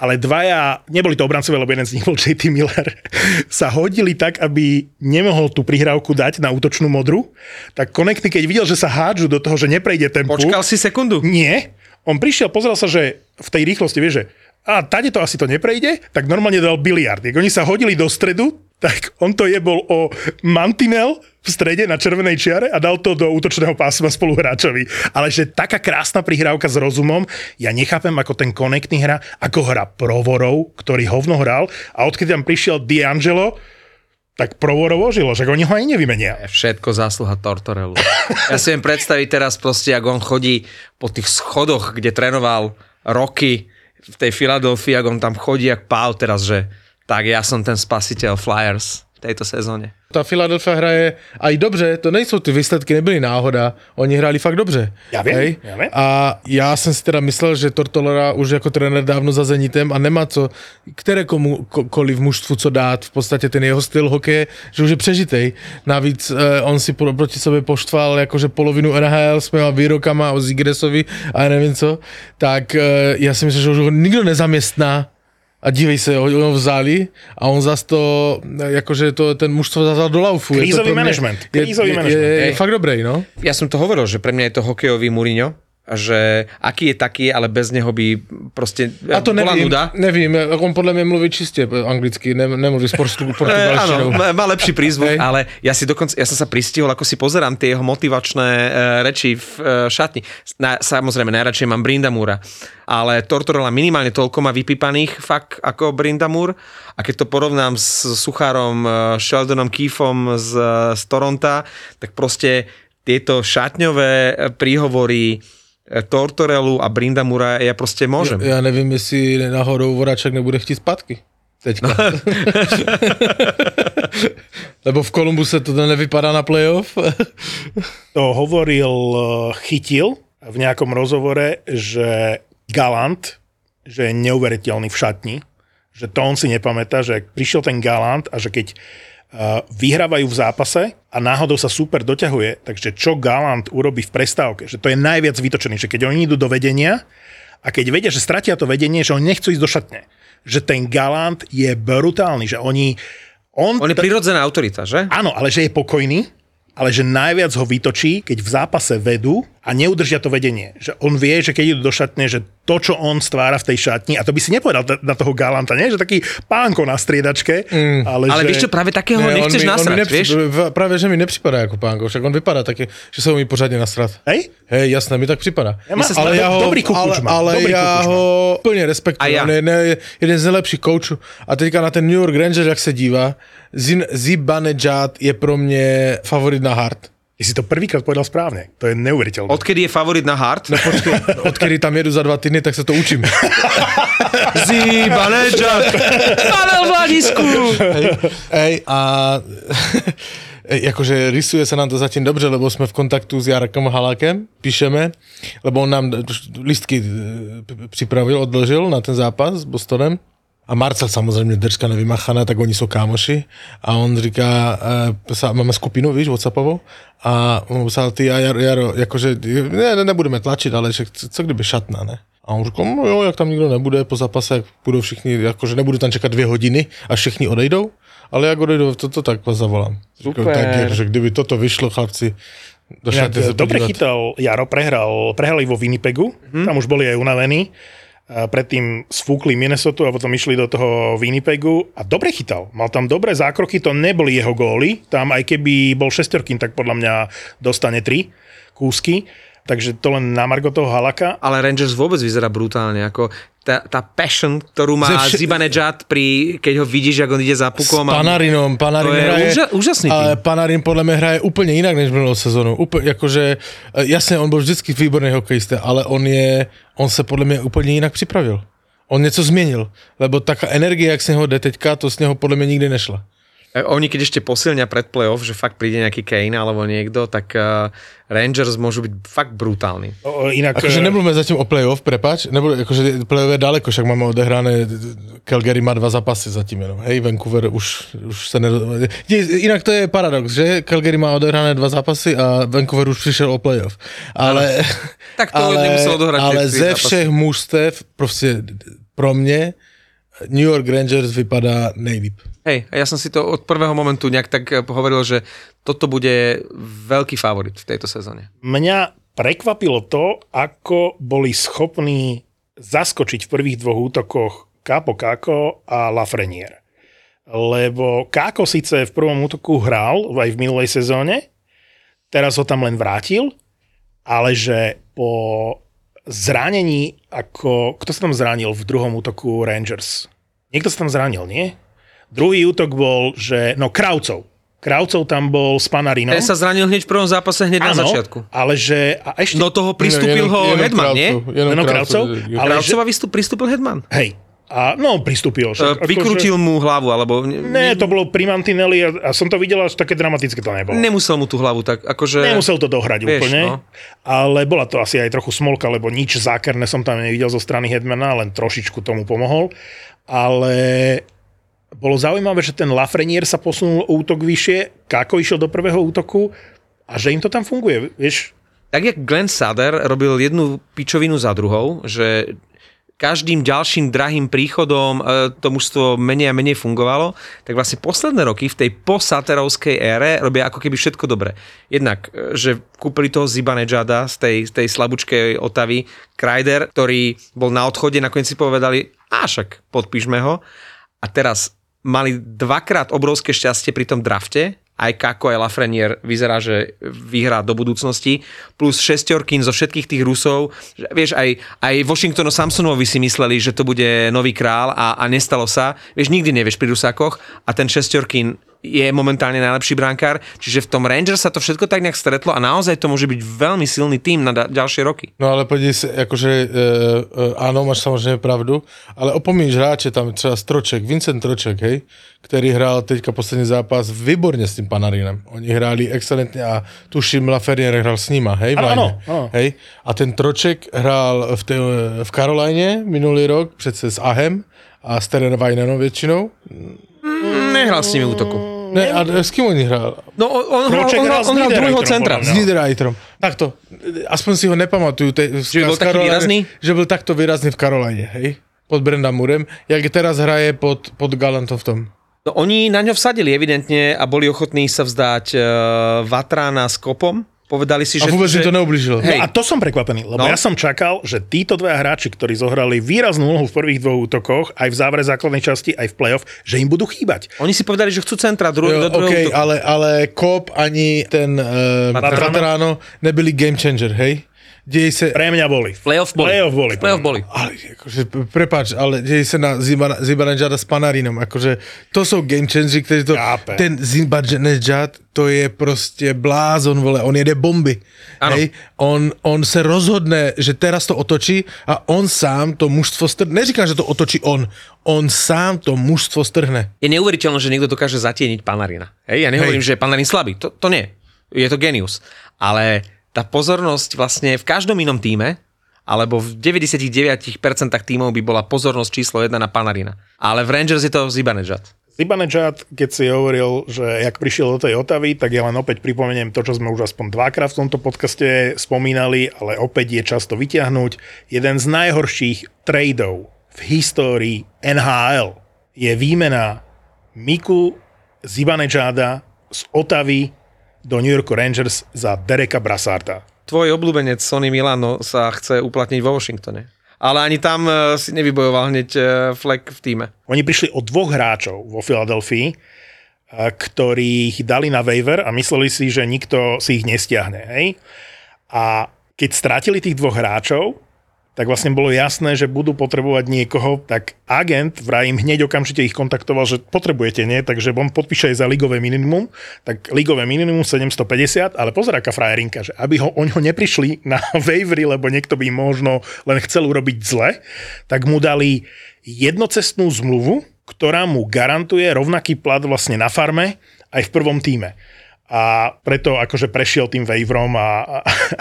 ale dvaja, neboli to obrancovia, lebo jeden z nich bol JT Miller, sa hodili tak, aby nemohol tú prihrávku dať na útočnú modru. Tak Konekty, keď videl, že sa hádžu do toho, že neprejde ten puk, Počkal si sekundu? nie. On prišiel, pozrel sa, že v tej rýchlosti, vieš, že a tade to asi to neprejde, tak normálne dal biliard. Oni sa hodili do stredu, tak on to jebol o mantinel v strede na červenej čiare a dal to do útočného pásma spoluhráčovi. Ale že taká krásna prihrávka s rozumom, ja nechápem, ako ten konektný hra, ako hra Provorov, ktorý hovno hral a odkedy tam prišiel D'Angelo, tak Provorov ožilo, že oni ho aj nevymenia. Všetko zásluha Tortorelu. Ja si viem predstaviť teraz proste, ako on chodí po tých schodoch, kde trénoval roky v tej Filadelfii, ako on tam chodí jak pál teraz, že tak ja som ten spasiteľ Flyers v tejto sezóne. Ta Philadelphia hraje aj dobře, to nejsou ty výsledky, nebyly náhoda, oni hráli fakt dobře. Já vím, Hej? já vím. A já jsem si teda myslel, že Tortolora už jako trenér dávno za Zenitem a nemá co, které komukoliv mužstvu co dát, v podstatě ten jeho styl hokeje, že už je přežitej. Navíc eh, on si pro, proti sobě poštval jakože polovinu NHL s mýma výrokama o Zigresovi a já nevím co, tak eh, já si myslím, že už ho nikdo nezaměstná a dívej se, ho, vzali a on zas to, jakože to, ten mužstvo zazal do laufu. To Krízový manažment. Je, je, je, je fakt dobrý, no. Ja som to hovoril, že pre mňa je to hokejový Mourinho, že aký je taký, ale bez neho by proste A to nevím, nuda. nevím, on podle mě mluví čistě anglicky, ne, nemluví s áno, portugalštinou. má, lepší prízvuk, ale ja si dokonca, ja som sa pristihol, ako si pozerám tie jeho motivačné e, reči v e, šatni. Na, samozrejme, najradšej mám Brindamúra, ale Tortorella minimálne toľko má vypípaných fakt ako Brindamúr a keď to porovnám s Suchárom, e, Sheldonom Keefom z, z Toronta, tak proste tieto šatňové príhovory Tortorelu a Brindamura ja proste môžem. Já nevím, jestli náhodou Voráček nebude chtít zpátky. Teďka. Lebo v Kolumbuse to nevypadá na playoff. to hovoril eh, Chytil v nejakom rozhovore, že Galant, že je neuveriteľný v šatni, že to on si nepamätá, že prišiel ten Galant a že keď vyhrávajú v zápase a náhodou sa super doťahuje, takže čo Galant urobí v prestávke, že to je najviac vytočený, že keď oni idú do vedenia a keď vedia, že stratia to vedenie, že oni nechcú ísť do šatne. Že ten Galant je brutálny, že oni... On, On je prirodzená autorita, že? Áno, ale že je pokojný, ale že najviac ho vytočí, keď v zápase vedú a neudržia to vedenie. Že on vie, že keď idú do šatne, že to, čo on stvára v tej šatni, a to by si nepovedal na- na toho Galanta, nie? Že taký pánko na striedačke, mm, ale, Ale že... vieš čo, práve takého Ne, nechceš mi- mi nasrať, nepři- vieš? Práve, že mi nepřipadá ako pánko, však on vypadá také, že sa umí pořádne nasrať. Hej? Hej, jasné, mi tak připadá. Ja má- ale ja ho, dobrý kukuč ale, ale dobrý ja ho plne respektujem. Ja. On je ne, jeden z nejlepších koučů. A teďka na ten New York Rangers, jak se dívá, Zin, Zibanejad je pro mě favorit na hard. Ty si to prvýkrát povedal správne. To je neuveriteľné. Odkedy je favorit na hard? No počkej, odkedy tam jedu za dva týdny, tak sa to učím. Zibaneja! Pavel Vladisku! Hej, hej a akože rysuje sa nám to zatím dobře, lebo sme v kontaktu s Jarkom Halákem, píšeme, lebo on nám listky e, připravil, odložil na ten zápas s Bostonem. A Marcel samozřejmě držka nevymachaná, tak oni jsou kámoši. A on říká, e, psa, máme skupinu, víš, Whatsappovou. A on mu psal, ty a Jaro, Jaro jakože, ne, ne, nebudeme tlačit, ale že, co, kdyby šatna, ne? A on říkal, no jo, jak tam nikdo nebude po zápase, jak budou všichni, jakože nebudu tam čekat dvě hodiny, až všichni odejdou, ale jak odejdou, to, to tak vás zavolám. Říkal, Super. tak, že kdyby toto vyšlo, chlapci, do Inak, šaty sa dobre podívať. chytal Jaro, prehral, prehrali vo Winnipegu, Mhm. tam už boli aj unavení. Predtým sfúkli Minnesota a potom išli do toho Winnipegu a dobre chytal. Mal tam dobré zákroky, to neboli jeho góly. Tam aj keby bol šestorkým, tak podľa mňa dostane tri kúsky. Takže to len na Margo toho Halaka. Ale Rangers vôbec vyzerá brutálne, ako tá, tá passion, ktorú má Ze vše- Zibanejad pri, keď ho vidíš, ako on ide za pukom. S Panarinom, Panarin To je hraje, úža- úžasný tým. Ale Panarin podľa mňa hraje úplne inak než minulú sezónu. Úplne, akože, e, jasne, on bol vždycky výborný hokejista, ale on je, on sa podľa mňa úplne inak připravil. On něco změnil, lebo taká energie, jak z něho jde teďka, to z něho podľa mňa nikdy nešla. E, Oni keď ešte posilnia pred playoff, že fakt príde nejaký Kane alebo niekto, tak uh, Rangers môžu byť fakt brutálni. O, inak, Akože eh, nebudeme zatím o playoff, prepač, nebude, akože playoff je daleko, však máme odehrané, Calgary má dva zápasy zatím jenom, hej, Vancouver už, už se ne... Inak to je paradox, že Calgary má odehrané dva zápasy a Vancouver už přišel o playoff. Ale, Tak to ale, nemuselo dohrať ale ze všech mužstev, prostě pro mě New York Rangers vypadá nejlíp. Hej, a ja som si to od prvého momentu nejak tak eh, hovoril, že toto bude veľký favorit v tejto sezóne. Mňa prekvapilo to, ako boli schopní zaskočiť v prvých dvoch útokoch Capo Kako a Lafreniere. Lebo Kako síce v prvom útoku hral aj v minulej sezóne, teraz ho tam len vrátil, ale že po zranení, ako... Kto sa tam zranil v druhom útoku Rangers? Niekto sa tam zranil, nie? Druhý útok bol, že... No, Kraucov. Kraucov tam bol s Panarinom. Ten sa zranil hneď v prvom zápase, hneď na Áno, začiatku. ale že... A ešte... Do toho pristúpil ho Hedman, nie? Jenom, Jenom Kravcov. Kravcov? Ale že- Kravcova vystup, pristúpil Hedman. Hej. A, no, pristúpil. Uh, vykrútil mu hlavu, alebo... Ne, to bolo pri Mantinelli a, a som to videl, až také dramatické to nebolo. Nemusel mu tú hlavu tak, akože... Nemusel to dohrať Vieš, úplne, no. ale bola to asi aj trochu smolka, lebo nič zákerné som tam nevidel zo strany Hedmana, len trošičku tomu pomohol. Ale bolo zaujímavé, že ten Lafreniere sa posunul o útok vyššie, Kako išiel do prvého útoku a že im to tam funguje, vieš. Tak jak Glenn Sader robil jednu pičovinu za druhou, že každým ďalším drahým príchodom e, to mužstvo menej a menej fungovalo, tak vlastne posledné roky v tej posaterovskej ére robia ako keby všetko dobre. Jednak, e, že kúpili toho Zibanejada z tej, z tej slabúčkej Otavy, Kreider, ktorý bol na odchode, nakoniec si povedali, a však podpíšme ho. A teraz mali dvakrát obrovské šťastie pri tom drafte, aj Kako, aj Lafreniere vyzerá, že vyhrá do budúcnosti, plus šestorkín zo všetkých tých Rusov. Vieš, aj, aj Washingtonu Samsonovi si mysleli, že to bude nový král a, a nestalo sa. Vieš, nikdy nevieš pri Rusákoch a ten šestorkín je momentálne najlepší brankár, čiže v tom Rangers sa to všetko tak nejak stretlo a naozaj to môže byť veľmi silný tým na da- ďalšie roky. No ale podívej se, jakože, e, e, ano, máš samozřejmě pravdu, ale opomíš hráče, tam třeba Stroček, Vincent Troček, hej, který hrál teďka poslední zápas výborně s tím Panarinem. Oni hráli excelentně a tuším Lafreniere hrál s nima, hej, v Ano, ano, ano. hej. A ten Troček hrál v, té, v Karolajně minulý rok, přece s Ahem a s Terenvajnenom většinou. Nehral s nimi útoku. Ne, a s kým? No on, on, hral, Troček on, hral, hral s on hral druhého centra. S. Niederreiterom. Takto, aspoň si ho nepamatujú. Te, Že bol taký výrazný? Že bol takto výrazný v Caroline, hej? Pod Brenda Murem, jak teraz hraje pod, pod Galantom v tom. No, oni na ňo vsadili evidentne a boli ochotní sa vzdať uh, Vatrána s kopom. Povedali si, A že... vôbec že... to neubližilo. Hej. No a to som prekvapený, lebo No. ja som čakal, že títo dvaja hráči, ktorí zohrali výraznú úlohu v prvých dvoch útokoch, aj v závere základnej časti, aj v playoff, že im budú chýbať. Oni si povedali, že chcú centra dru- Jo, do druhého OK, útoku. ale, ale Kop ani ten uh, Matrano? Matrano nebyli game changer, hej? Dej sa... Pre mňa boli. Playoff boli. Playoff boli. Playoff boli. Ale akože, prepáč, ale deje sa na Zibanejada s Panarinom, akože to sú game changers, ktorí to, Chápem. ten Zibanejad, to je proste blázon, vole, on jede bomby. Áno. Hej, on, on sa rozhodne, že teraz to otočí a on sám to mužstvo strhne. Neříkam, že to otočí on, on sám to mužstvo strhne. Je neuveriteľné, že niekto dokáže zatieniť Panarina. Hej, ja nehovorím, Hej. že je Panarin slabý. To, to nie. Je to genius. Ale tá pozornosť vlastne v každom inom týme, alebo v 99% tímov by bola pozornosť číslo 1 na Panarina. Ale v Rangers je to Zibanejad. Zibanejad, keď si hovoril, že jak prišiel do tej Otavy, tak ja len opäť pripomeniem to, čo sme už aspoň dvakrát v tomto podcaste spomínali, ale opäť je často vyťahnuť. Jeden z najhorších tradeov v histórii NHL je výmena Miku Zibanejada z Otavy do New York Rangers za Dereka Brassarda. Tvoj obľúbenec Sony Milano sa chce uplatniť vo Washingtone. Ale ani tam eh, si nevybojoval hneď eh, flek v týme. Oni prišli o dvoch hráčov vo Filadelfii, a ktorých dali na waiver a mysleli si, že nikto si ich nestiahne. Hej? A keď strátili tých dvoch hráčov, tak vlastne bolo jasné, že budú potrebovať niekoho, tak agent vraj im hneď okamžite ich kontaktoval, že potrebujete, nie? Takže on podpíše aj za ligové minimum, tak ligové minimum 750, ale pozor, aká frajerinka, že aby ho, oni ho neprišli na waivery, lebo niekto by možno len chcel urobiť zle, tak mu dali jednocestnú zmluvu, ktorá mu garantuje rovnaký plat vlastne na farme aj v prvom týme. A preto akože prešiel tým waiverom a, a,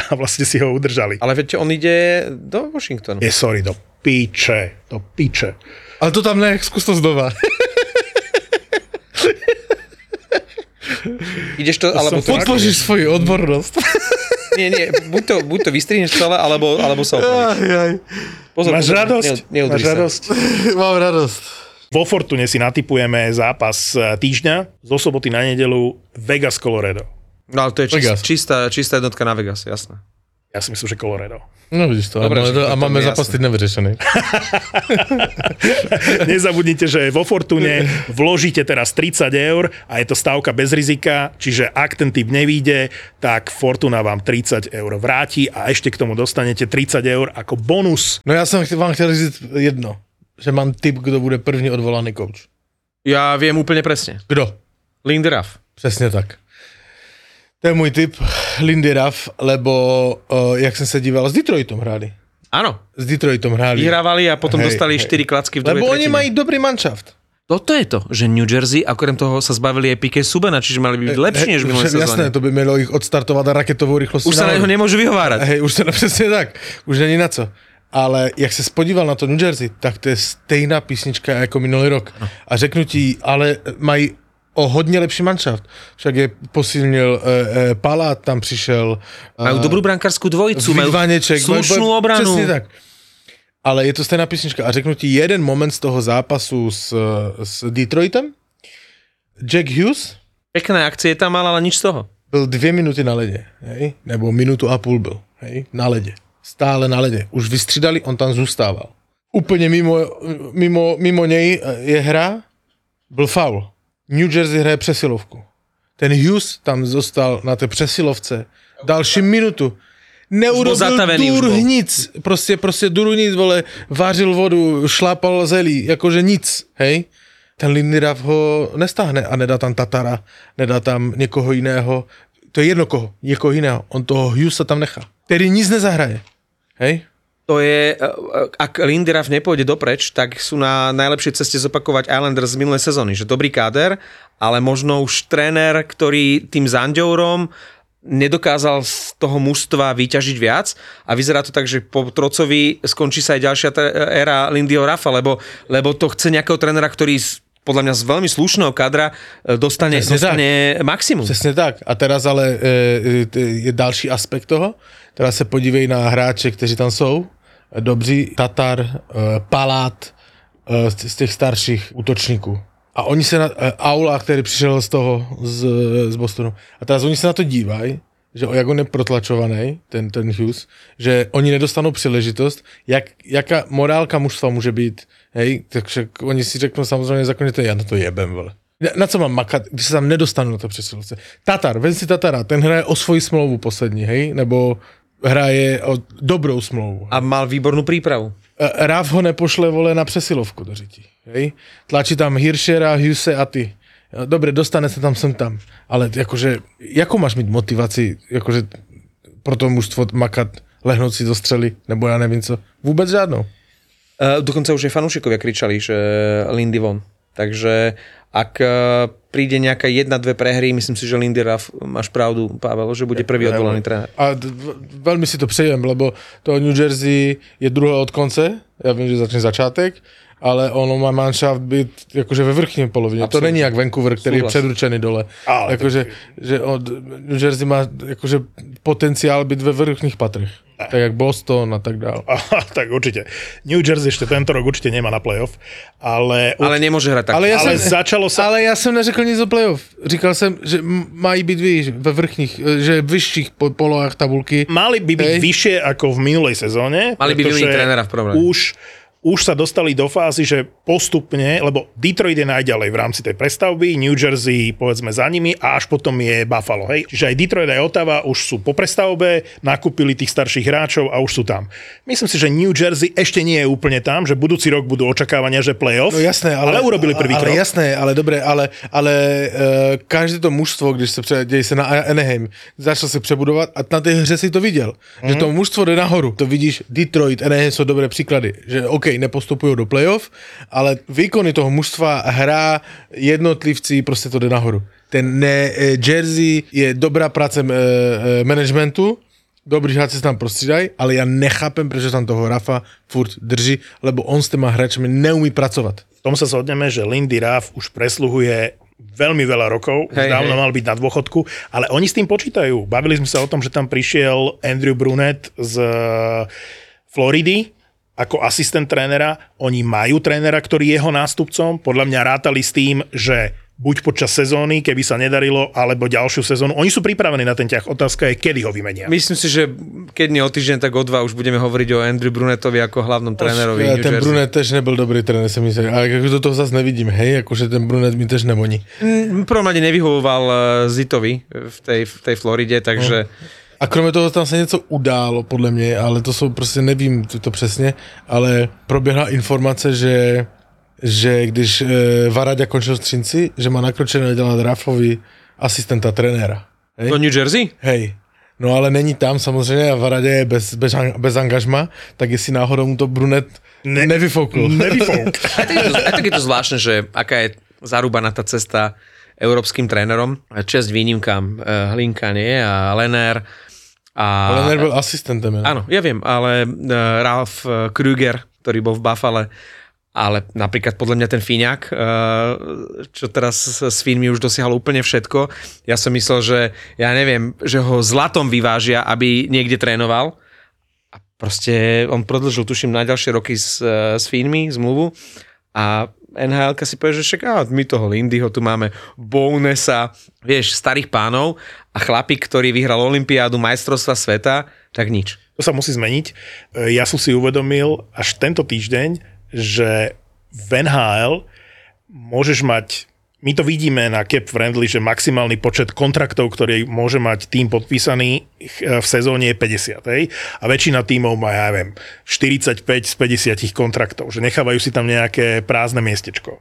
a vlastne si ho udržali. Ale viete, on ide do Washingtonu. Je sorry, do piče, do piče. Ale to tam ne, skús to znova. Ideš to, alebo to... Podložíš svoju odbornosť. Nie, nie, buď to, buď to vystrihneš celé, alebo, alebo sa aj. Pozor, Máš pozor, radosť? Ne, Máš sa. radosť? Mám radosť. Vo Fortune si natypujeme zápas e, týždňa zo soboty na nedelu Vegas Colorado. No ale to je čist, Vegas. čistá, čistá jednotka na Vegas, jasné. Ja si myslím, že Colorado. No vidíš to, Dobre, a a máme zápas jasné. teď nevyřešený. Nezabudnite, že vo Fortune vložíte teraz 30 eur a je to stávka bez rizika, čiže ak ten typ nevíde, tak Fortuna vám 30 eur vráti a ešte k tomu dostanete 30 eur ako bonus. No já jsem ch- vám chtěl říct jedno, že mám tip, kdo bude první odvolaný coach. Ja viem úplne presne. Kdo? Lindy Ruff. Přesně tak. To je můj tip, Lindy Ruff, lebo uh, jak jsem se díval, s Detroitom hráli. Áno, S Detroitom hráli. vyhrávali a potom Hej, dostali hej. 4 klacky v Lebo oni tretine. mají dobrý manšaft. Toto je to, že New Jersey, a okrem toho sa zbavili aj Piqué Subana, čiže mali byť lepší než v minulé Že- Jasné, sezóne. to by mělo ich odstartovat a raketovou rychlostí. Už sa na neho nemôžu vyhovárať. Hej, už to no přesně tak. Už není na co. Ale jak se spodíval na to New Jersey, tak to je stejná písnička jako minulý rok. A řeknu ti, ale mají o hodně lepší manšaft. Však je posilnil e, e, Palát, tam přišel. Majú dobrú brankárskú dvojicu, majú slušnú obranu. Přesně tak. Ale je to stejná písnička. A řeknu ti jeden moment z toho zápasu s, s Detroitem. Jack Hughes Pekné akcie tam mal, ale nič z toho. byl dvě minuty na ledě, hej? nebo minutu a půl byl, hej? na ledě. Stále na ledě. Už vystřídali, on tam zůstával. Úplně mimo, mimo, mimo něj je hra, byl faul. New Jersey hraje přesilovku. Ten Hughes tam zostal na té přesilovce další minutu. Neurobil dur nic. Prostě, prostě duru nic, vole, vářil vodu, šlápal zelí, jakože nic, hej. Ten Lindy Ruff ho nestáhne a nedá tam Tatara, nedá tam někoho jiného. To je jedno koho, někoho jiného. On toho Hughesa tam nechá. Který nic nezahraje. Hej? To je, e, ak Lindy Ruff nepôjde dopreč, tak sú na najlepšej ceste zopakovať Islanders z minulej sezóny. Že dobrý káder, ale možno už tréner, ktorý tým Zandourom nedokázal z toho mužstva vyťažiť viac a vyzerá to tak, že po Trocovi skončí sa aj ďalšia t- éra Lindyho Raffa, lebo, lebo to chce nejakého trénera, ktorý podľa mňa z veľmi slušného kadra e, dostane, Presne dostane maximum. Přesně tak. A teraz ale e, e, je další aspekt toho. Teraz se podívej na hráče, kteří tam jsou. Dobří, Tatar, e, Palát, e, z těch starších útočníků. A oni se na, e, Aula, který přišel z toho, z, z Bostonu. A teraz oni se na to dívají, že o- jak on je protlačovaný, ten, ten Hughes, že oni nedostanou příležitost, jak, jaká morálka mužstva může být, hej, takže oni si řeknou samozřejmě zákonně to já na to jebem, vole. Na co mám makat, když se tam nedostanu na to přesilovce? Tatar, ven si Tatara, ten hraje o svoji smlouvu poslední, hej, nebo hraje o dobrou smlouvu. A mal výbornú prípravu. E, Ráv ho nepošle, vole, na přesilovku do řití, hej. Tlačí tam Hirschera, Huse a ty. Jo, Dobre, dostane se tam sem tam, ale jakože, jakou máš mít motivaci, jakože pro to mužstvo makat, lehnout si do střely, nebo já nevím co, vůbec žádnou. Uh, dokonca už aj fanúšikovia kričali, že Lindy von. Takže ak uh, príde nejaká jedna, dve prehry, myslím si, že Lindy Ruff, máš pravdu, Pavel, že bude prvý odvolaný tréner. A d- v- velmi si to přejem, lebo to New Jersey je druhé od konce, já vím, že začne začátek, ale ono má manšaft být jakože ve vrchní polovině. To není jak Vancouver, který Souhlas. je předurčený dole. Ale jakože, že od New Jersey má jakože potenciál být ve vrchních patrech. Tak jak Boston a tak dále. Aha, tak určite. New Jersey ešte tento rok určite nemá na playoff, ale, Ale nemôže hrať tak. Ale ja ale som- začalo sa... Ale já jsem neřekl nic o playoff. Říkal jsem, že mají být víš, ve vrchních, že v vyšších po- polohách tabulky. Mali by byť Hej. vyššie ako v minulej sezóne. Mali by vymeniť trénera v prvom rade. Už, už sa dostali do fázy, že postupne, lebo Detroit je najďalej v rámci tej prestavby, New Jersey povedzme za nimi a až potom je Buffalo. Hej? Čiže aj Detroit aj Ottawa už sú po prestavbe, nakúpili tých starších hráčov a už sú tam. Myslím si, že New Jersey ešte nie je úplne tam, že budúci rok budú očakávania, že playoff, No jasné, ale, ale urobili prvý ale, krok. jasné, ale dobré, ale, ale uh, každé to mužstvo, když se pře, děje se na Anaheim, začal se přebudovat a na té hře si to viděl, mm. že to mužstvo jde nahoru. To vidíš, Detroit, Anaheim jsou dobré příklady, že OK, nepostupují do playoff, ale výkony toho mužstva, hra, jednotlivci, prostě to jde nahoru. Ten ne, eh, Jersey je dobrá práce eh, eh, managementu, Dobrý hráči se tam prostřídají, ale já nechápem, proč tam toho Rafa furt drží, lebo on s těma hráčmi neumí pracovat. V tom sa zhodneme, že Lindy Ruff už presluhuje veľmi veľa rokov, už Hej, dávno hej. mal byť na dôchodku, ale oni s tým počítajú. Bavili sme sa o tom, že tam prišiel Andrew Brunet z eh, Floridy ako asistent trénera. Oni majú trénera, ktorý je jeho nástupcom. Podľa mňa rátali s tým, že buď počas sezóny, keby sa nedarilo, alebo ďalšiu sezónu. Oni sú pripravení na ten ťah. Otázka je, kedy ho vymenia. Myslím si, že keď nie o týždeň, tak o dva už budeme hovoriť o Andrew Brunetovi ako hlavnom trénerovi Ja, New ten. Brunet tež nebyl dobrý trenér, se mi zdá. Ale jako do toho zase nevidím, hej, jakože ten Brunet mi tež nevoní. V prvom rade nevyhovoval eh, Zitovi v tej, v tej Floride, takže A kromě toho tam se něco událo, podle mě, ale to jsou prostě, nevím to, přesně, ale proběhla informace, že že když e, Varaďa končil v Třinci, že má nakročené dělat Rafovi asistenta trenéra. Hej? do New Jersey? Hej. No ale není tam samozřejmě a Varadě je bez, bez, bez angažma, tak jestli náhodou mu to Brunet ne, nevyfoukl. Nevyfouk. Aj tak, je to, aj tak je to zvláštne, že aká je zarúbaná tá cesta európskym trénerom. Čest výnimkám eh, Hlinka nie a Lener. A, Ale nebyl asistentem. Ne? Áno, ja viem, ale uh, Ralph eh, Kruger, ktorý bol v Buffale, ale napríklad podľa mňa ten Fíňak, uh, čo teraz s, Fínmi už dosiahol úplne všetko, ja som myslel, že ja neviem, že ho zlatom vyvážia, aby niekde trénoval a proste on prodlžil, tuším, na ďalšie roky s, s Fínmi zmluvu a NHL si povie, že však á, my toho Lindyho tu máme, Bownesa, vieš, starých pánov a chlapík, ktorý vyhral Olympiádu, majstrovstva sveta, tak nič. To sa musí zmeniť. E, Ja som si uvedomil až tento týždeň, že v NHL môžeš mať my to vidíme na Cap Friendly, že maximálny počet kontraktov, ktorý môže mať tým podpísaný eh, v sezóne je 50. Hej? A väčšina tímov má, ja neviem, 45 z 50 kontraktov, že nechávajú si tam nejaké prázdne miestečko.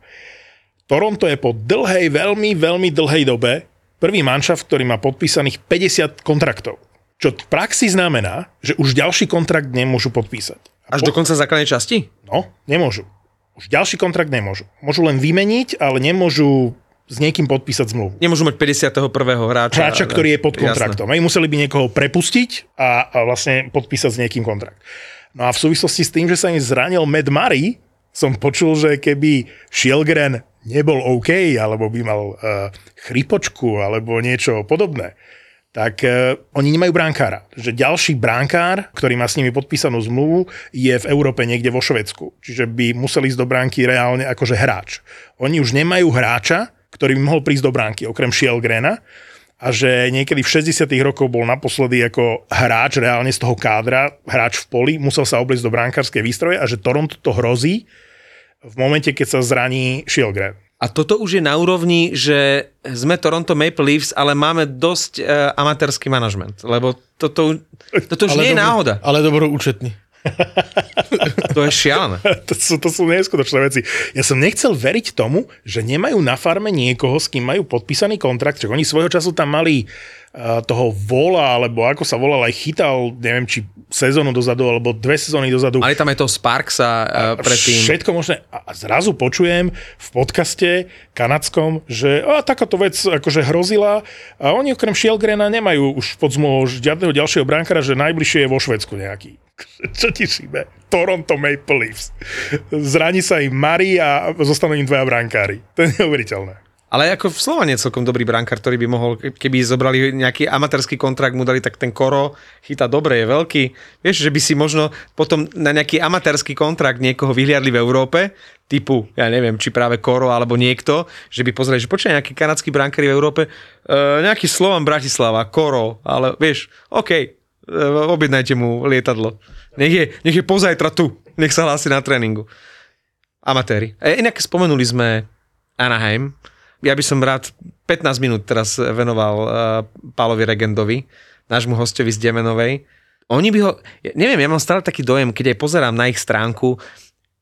Toronto je po dlhej, veľmi, veľmi dlhej dobe prvý manšaft, ktorý má podpísaných 50 kontraktov. Čo v praxi znamená, že už ďalší kontrakt nemôžu podpísať. A Až do konca základnej časti? No, nemôžu. Už ďalší kontrakt nemôžu. Môžu len vymeniť, ale nemôžu s niekým podpísať zmluvu. Nemôžu mať 51. hráča. Hráča, ktorý je pod Jasné. kontraktom. Hej, museli by niekoho prepustiť a, a vlastne podpísať s niekým kontrakt. No a v súvislosti s tým, že sa im zranil Matt Murray, som počul, že keby Šielgren nebol OK, alebo by mal uh, chrypočku, alebo niečo podobné, tak uh, oni nemajú bránkára. Že ďalší bránkár, ktorý má s nimi podpísanú zmluvu, je v Európe niekde vo Švedsku. Čiže by museli ísť do bránky reálne akože hráč. Oni už nemajú hráča, ktorý by mohol prísť do bránky, okrem Shielgrena a že niekedy v 60 rokoch bol naposledy ako hráč reálne z toho kádra, hráč v poli, musel sa obliecť do brankárskej výstroje a že Toronto to hrozí v momente, keď sa zraní Shielgren. A toto už je na úrovni, že sme Toronto Maple Leafs, ale máme dosť uh, amatérsky manažment, lebo toto, toto už nie je dobro- náhoda. Ale dobro účetný. To je šialené. to, sú, to sú neskutočné veci. Ja som nechcel veriť tomu, že nemajú na farme niekoho, s kým majú podpísaný kontrakt. Čiže oni svojho času tam mali uh, toho vola, alebo ako sa volal, aj chytal, neviem, či sezónu dozadu, alebo dve sezóny dozadu. Mali tam aj toho Sparksa uh, predtým. Všetko možné. A zrazu počujem v podcaste kanadskom, že a, takáto vec akože hrozila a oni okrem Shielgrena nemajú už pod zmluvou žiadneho ďalšieho bránkara, že najbližšie je vo Švedsku nejaký. Čo ti šíbe? Toronto Maple Leafs. Zraní sa im Mari a zostanú im dvaja bránkári. To je neuveriteľné. Ale ako v Slovane celkom dobrý brankár, ktorý by mohol, keby zobrali nejaký amatérsky kontrakt, mu dali tak ten koro, chytá dobre, je veľký. Vieš, že by si možno potom na nejaký amatérsky kontrakt niekoho vyhliadli v Európe, typu, ja neviem, či práve koro alebo niekto, že by pozreli, že počkaj, nejaký kanadský brankári v Európe, e, nejaký Slovan Bratislava, koro, ale vieš, OK, e, objednajte mu lietadlo. Nech je, nech je pozajtra tu, nech sa hlási na tréningu. Amatéri. E, inak spomenuli sme Anaheim, ja by som rád 15 minút teraz venoval uh, Pálovi Regendovi, nášmu hostovi z Demenovej. Oni by ho, ja neviem, ja mám stále taký dojem, keď aj pozerám na ich stránku,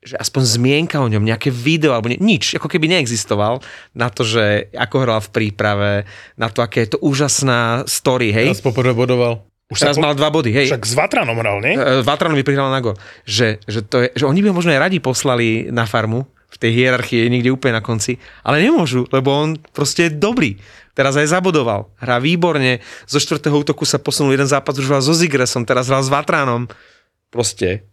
že aspoň zmienka o ňom, nejaké video alebo nie, nič, ako keby neexistoval na to, že ako hral v príprave, na to, aké je to úžasná story, hej. Teraz poprvé bodoval. Už Teraz po... mal dva body, hej. Však s Vatranom hral, nie? E, Vatranovi prihral na gol. Že, že, to je, že oni by ho možno aj radi poslali na farmu, v tej hierarchii je niekde úplne na konci, ale nemôžu, lebo on proste je dobrý. Teraz aj zabodoval. Hrá výborne. Zo štvrtého útoku sa posunul jeden zápas, už hral so Zigresom, teraz hral s Vatránom. Proste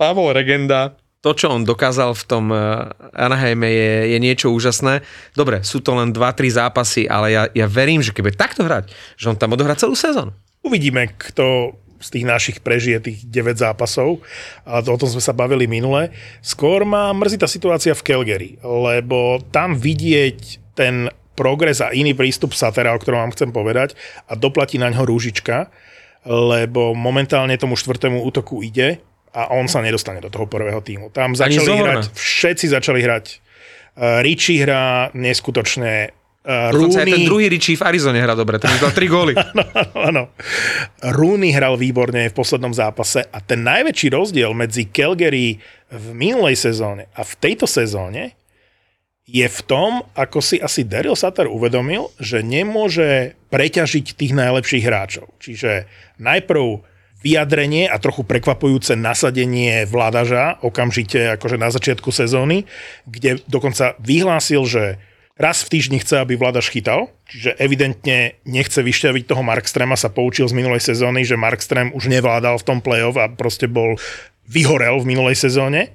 Pavol Regenda. To, čo on dokázal v tom eh, Anaheime je, je niečo úžasné. Dobre, sú to len 2-3 zápasy, ale ja, ja verím, že keby takto hrať, že on tam odohrá celú sezónu. Uvidíme, kto z tých našich prežije tých 9 zápasov. A to, o tom sme sa bavili minule. Skôr ma mrzí tá situácia v Calgary, lebo tam vidieť ten progres a iný prístup Satera, o ktorom vám chcem povedať, a doplatí na ňo rúžička, lebo momentálne tomu štvrtému útoku ide a on sa nedostane do toho prvého týmu. Tam začali hrať, všetci začali hrať. Uh, Richie hrá neskutočne Uh, Dokonca aj ten druhý Richie v Arizone hrá dobre, ten dal 3 góly. Áno, áno. Rooney hral výborne v poslednom zápase a ten najväčší rozdiel medzi Calgary v minulej sezóne a v tejto sezóne je v tom, ako si asi Daryl Sutter uvedomil, že nemôže preťažiť tých najlepších hráčov. Čiže najprv vyjadrenie a trochu prekvapujúce nasadenie vládaža okamžite akože na začiatku sezóny, kde dokonca vyhlásil, že raz v týždni chce, aby vládaš chytal, čiže evidentne nechce vyšťaviť toho Markstrema, sa poučil z minulej sezóny, že Markstrem už nevládal v tom play-off a proste bol vyhorel v minulej sezóne.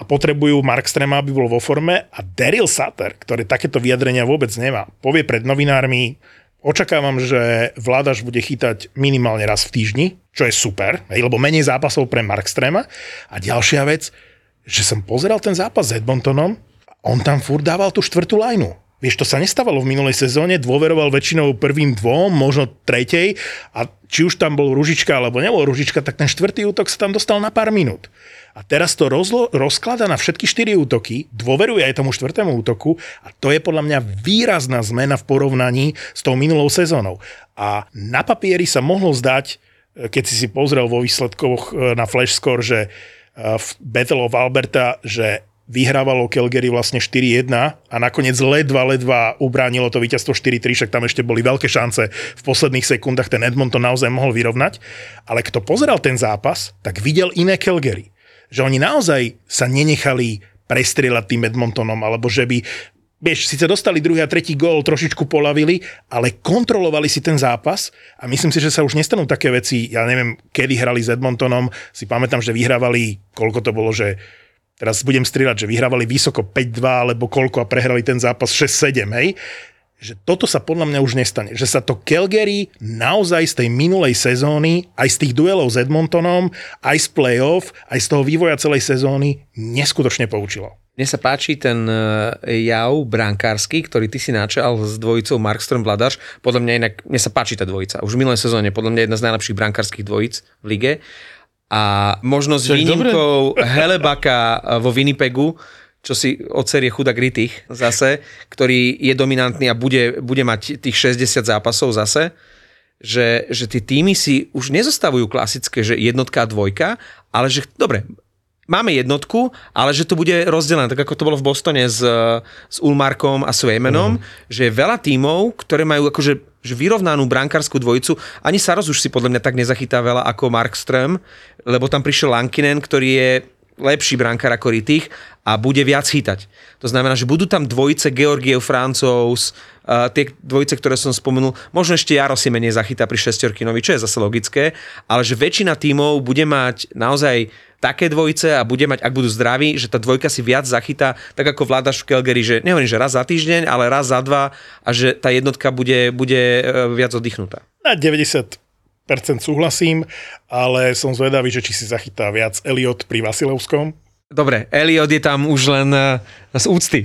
A potrebujú Markstrema, aby bol vo forme. A Daryl Sutter, ktorý takéto vyjadrenia vôbec nemá, povie pred novinármi, očakávam, že vládaš bude chytať minimálne raz v týždni, čo je super, lebo menej zápasov pre Markstrema a ďalšia vec, že som pozeral ten zápas s Edmontonom on tam furt dával tú štvrtú lajnu. Vieš, to sa nestávalo v minulej sezóne, dôveroval väčšinou prvým dvom, možno tretej a či už tam bol Ružička alebo nebol Ružička, tak ten štvrtý útok sa tam dostal na pár minút. A teraz to rozlo- rozklada na všetky štyri útoky, dôveruje aj tomu štvrtému útoku a to je podľa mňa výrazná zmena v porovnaní s tou minulou sezónou. A na papieri sa mohlo zdať, keď si si pozrel vo výsledkoch e, na Flash Score, že e, v Battle of Alberta, že vyhrávalo Calgary vlastne 4-1 a nakoniec ledva, ledva ubránilo to víťazstvo 4-3, však tam ešte boli veľké šance. V posledných sekundách, ten Edmonton naozaj mohol vyrovnať, ale kto pozeral ten zápas, tak videl iné Calgary. Že oni naozaj sa nenechali prestrieľať tým Edmontonom, alebo že by Vieš, síce dostali druhý a tretí gól, trošičku polavili, ale kontrolovali si ten zápas a myslím si, že sa už nestanú také veci, ja neviem, kedy hrali s Edmontonom, si pamätám, že vyhrávali, koľko to bolo, že teraz budem strieľať, že vyhrávali vysoko 5-2 alebo koľko a prehrali ten zápas 6-7, hej, že toto sa podľa mňa už nestane. Že sa to Calgary naozaj z tej minulej sezóny, aj z tých duelov s Edmontonom, aj z playoff, aj z toho vývoja celej sezóny neskutočne poučilo. Mne sa páči ten e, jav brankársky, ktorý ty si načal s dvojicou Markström Vladaš. Podľa mňa inak, mne sa páči tá dvojica. Už v minulej sezóne podľa mňa jedna z najlepších brankárskych dvojic v lige. A možno s výnimkou Helebaka vo Winnipegu, čo si odserie chudák Ritich zase, ktorý je dominantný a bude, bude mať tých 60 zápasov zase, že, že tie týmy si už nezostavujú klasické, že jednotka a dvojka, ale že dobre, máme jednotku, ale že to bude rozdelené, tak ako to bolo v Bostone s, s Ulmarkom a Svejmenom, mm. že je veľa tímov, ktoré majú akože že vyrovnanú brankárskú dvojicu. Ani Saros už si podľa mňa tak nezachytá veľa ako Markström, lebo tam prišiel Lankinen, ktorý je lepší brankár ako Ritich a bude viac chytať. To znamená, že budú tam dvojice Georgiev, Francouz, uh, tie dvojice, ktoré som spomenul, možno ešte Jaro si menej zachytá pri šestorkinovi, čo je zase logické, ale že väčšina tímov bude mať naozaj také dvojice a bude mať, ak budú zdraví, že tá dvojka si viac zachytá, tak ako vládaš v Calgary, že nehovorím, že raz za týždeň, ale raz za dva a že tá jednotka bude, bude uh, viac oddychnutá. Na 90% súhlasím, ale som zvedavý, že či si zachytá viac Elliot pri Vasilovskom. Dobre, Elliot je tam už len uh, z úcty.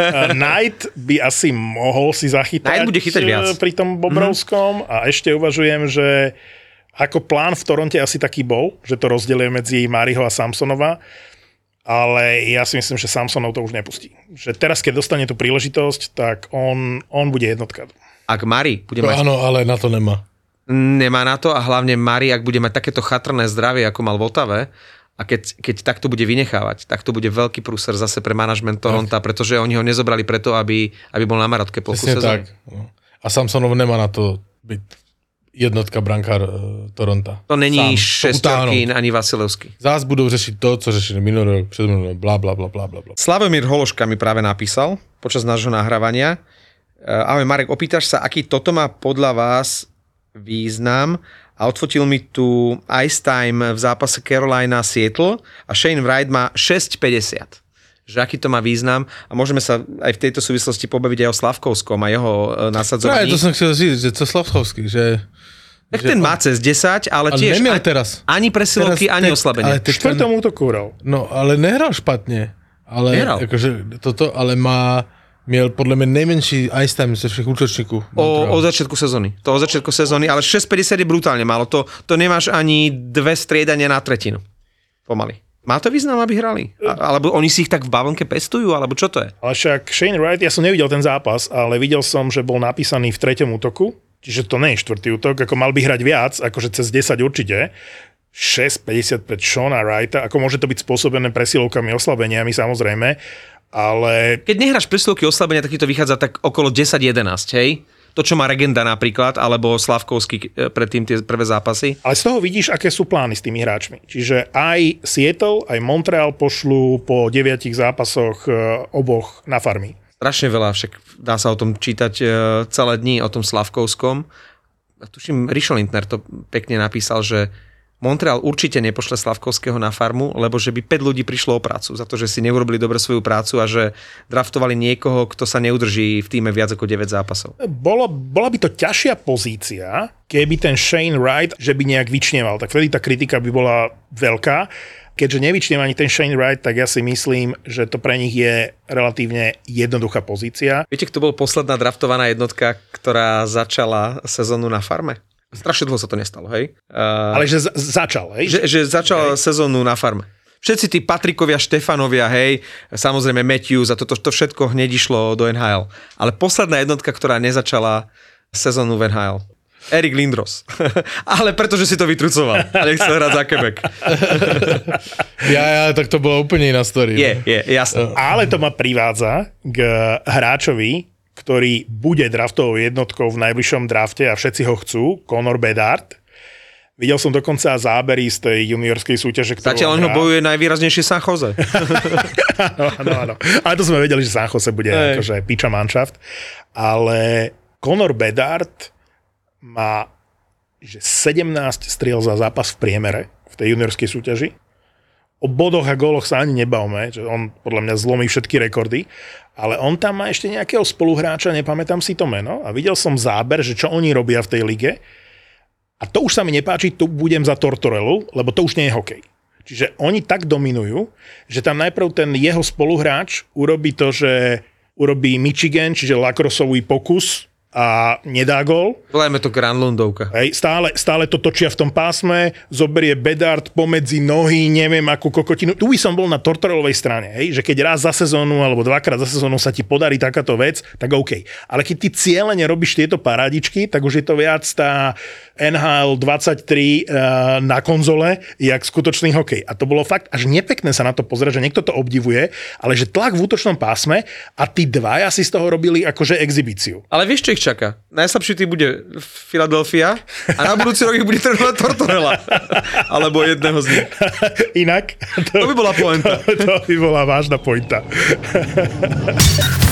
A Knight by asi mohol si zachytať Knight bude chytať viac. eh, pri tom Bobrovskom mm-hmm. a ešte uvažujem, že ako plán v Toronte asi taký bol, že to rozdeluje medzi Mariho a Samsonova, ale ja si myslím, že Samsonov to už nepustí. Že teraz, keď dostane tú príležitosť, tak on, on bude jednotka. Ak Mari bude To mať áno, ale na to nemá. nemá na to a hlavne Mari, ak bude mať takéto chatrné zdravie, ako mal v Otave, a keď, keď takto bude vynechávať, tak to bude veľký prúser zase pre manažment Toronta, pretože oni ho nezobrali preto, aby, aby bol na marotke sezóny. tak. no. A Samsonov nemá na to byť jednotka brankár uh, Toronta. To není šestorkín ani Vasilevský. Zás budú řešiť to, co řešili minulý rok, předminulý bla bla bla bla bla. bla. Slavomír Hološka mi práve napísal počas nášho nahrávania. Eh, Ahoj Marek, opýtaš sa, aký toto má podľa vás význam a odfotil mi tu ice time v zápase Carolina Seattle a Shane Wright má 6,50 že aký to má význam a môžeme sa aj v tejto súvislosti pobaviť aj o Slavkovskom a jeho e, Práve nasadzovaní. to som chcel říct, že co Slavkovský, že... tak že ten on- má cez 10, ale, Ale tiež nemiel ani, teraz. ani presilovky, Teraz ani te- oslabenie. ale V štvrtom útoku hral. No, ale nehral špatne. Ale Nehral. akože toto, ale má, měl podle mě nejmenší ice time ze všech útočníků. O, od začiatku sezóny. To od začiatku sezóny, ale 6,50 je brutálne málo. To, to nemáš ani dve striedania na tretinu. Pomaly. Má to význam, aby hrali? A, alebo oni si ich tak v bavlnke pestujú, alebo čo to je? Ale však Shane Wright, ja som nevidel ten zápas, ale videl som, že bol napísaný v treťom útoku, čiže to nie je štvrtý útok, ako mal by hrať viac, akože cez 10 určite. 6,50 pred Shona Wrighta, ako môže to byť spôsobené presilovkami, oslabeniami samozrejme, ale Keď nehráš presilovky oslabenia, tak ti to vychádza tak okolo 10-11, hej? To, čo má Regenda napríklad, alebo Slavkovský e, predtým tie prvé zápasy. Ale z toho vidíš, aké sú plány s tými hráčmi. Čiže aj Seattle, aj Montreal pošlú po deviatich zápasoch e, oboch na farmy. Strašne veľa, však dá sa o tom čítať e, celé dni, o tom Slavkovskom. Tuším, Rišo Lindner to pekne napísal, že Montreal určite nepošle Slavkovského na farmu, lebo že by 5 ľudí prišlo o prácu za to, že si neurobili dobre svoju prácu a že draftovali niekoho, kto sa neudrží v týme viac ako 9 zápasov. Bolo, bola by to ťažšia pozícia, keby ten Shane Wright, že by nejak vyčneval. Tak vtedy tá kritika by bola veľká. Keďže nevyčneva ani ten Shane Wright, tak ja si myslím, že to pre nich je relatívne jednoduchá pozícia. Viete, kto bol posledná draftovaná jednotka, ktorá začala sezónu na farme? Strašne dlho sa to nestalo, hej? Uh, Ale že z- začal, hej? že, že začal sezónu na farme. Všetci tí Patrikovia, Štefanovia, hej, samozrejme Matthews a toto to všetko hneď išlo do NHL. Ale posledná jednotka, ktorá nezačala sezónu v NHL. Erik Lindros. Ale pretože si to vytrucoval. Ale chcel hrať za Quebec. Ja, ja, tak to bola úplne iná story. Je, je, jasné. Ale to ma privádza k hráčovi, ktorý bude draftovou jednotkou v najbližšom drafte a všetci ho chcú, Conor Bedard. Videl som dokonca zábery z tej juniorskej súťaže, ktorú Zatiaľ ho bojuje najvýraznejšie San Jose. áno, áno, áno. Ale to sme vedeli, že San Jose bude Hej. akože piča manšaft. Ale Conor Bedard má že 17 striel za zápas v priemere v tej juniorskej súťaži. O bodoch a góloch sa ani nebavme, že on podľa mňa zlomí všetky rekordy, ale on tam má ešte nejakého spoluhráča, nepamätám si to meno, a videl som záber, že čo oni robia v tej lige. A to už sa mi nepáči, tu budem za Tortorelu, lebo to už nie je hokej. Čiže oni tak dominujú, že tam najprv ten jeho spoluhráč urobí to, že urobí Michigan, čiže lakrosový pokus a nedá gól. Volajme to Granlundovka. Hej, stále, stále to točia v tom pásme, zoberie bedard pomedzi nohy, neviem akú kokotinu. Tu by som bol na Tortorelovej strane, hej, že keď raz za sezónu alebo dvakrát za sezónu sa ti podarí takáto vec, tak OK. Ale keď ty cieľene robíš tieto parádičky, tak už je to viac tá NHL 23 uh, na konzole, jak skutočný hokej. A to bolo fakt až nepekné sa na to pozrieť, že niekto to obdivuje, ale že tlak v útočnom pásme a tí dvaja si z toho robili akože exibíciu. Ale vieš, čo ich čaká? Najslabší tým bude Philadelphia a na budúci rok ich bude trénovať Tortorella. Alebo jedného z nich. Inak... To by bola pointa. To, to by bola vážna pointa.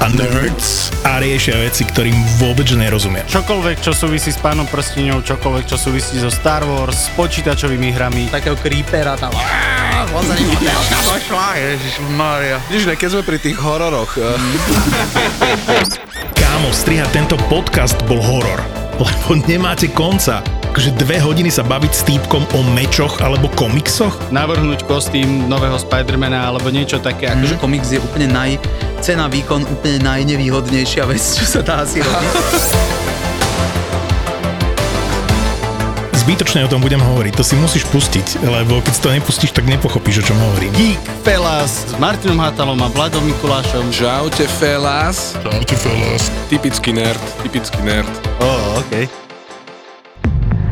a Nerds a riešia veci, ktorým vôbec nerozumia. Čokoľvek, čo súvisí s pánom prstiňou, čokoľvek, čo súvisí so Star Wars, s počítačovými hrami. Takého creepera tam. Vidíš, ne, keď sme pri tých hororoch, eh, Kámo, strihať tento podcast bol horor, lebo nemáte konca. Akože dve hodiny sa baviť s týpkom o mečoch alebo komiksoch? Navrhnúť kostým nového Spidermana alebo niečo také. Akože Akože komiks je úplne naj... Cena, výkon úplne najnevýhodnejšia vec, čo sa dá asi robiť. Zbytočne o tom budem hovoriť, to si musíš pustiť, lebo keď si to nepustíš, tak nepochopíš, o čom hovorím. Geek Fellas s Martinom Hatalom a Vladom Mikulášom. Čaute fellas. Čaute fellas. Typický nerd, typický nerd. Oh, OK.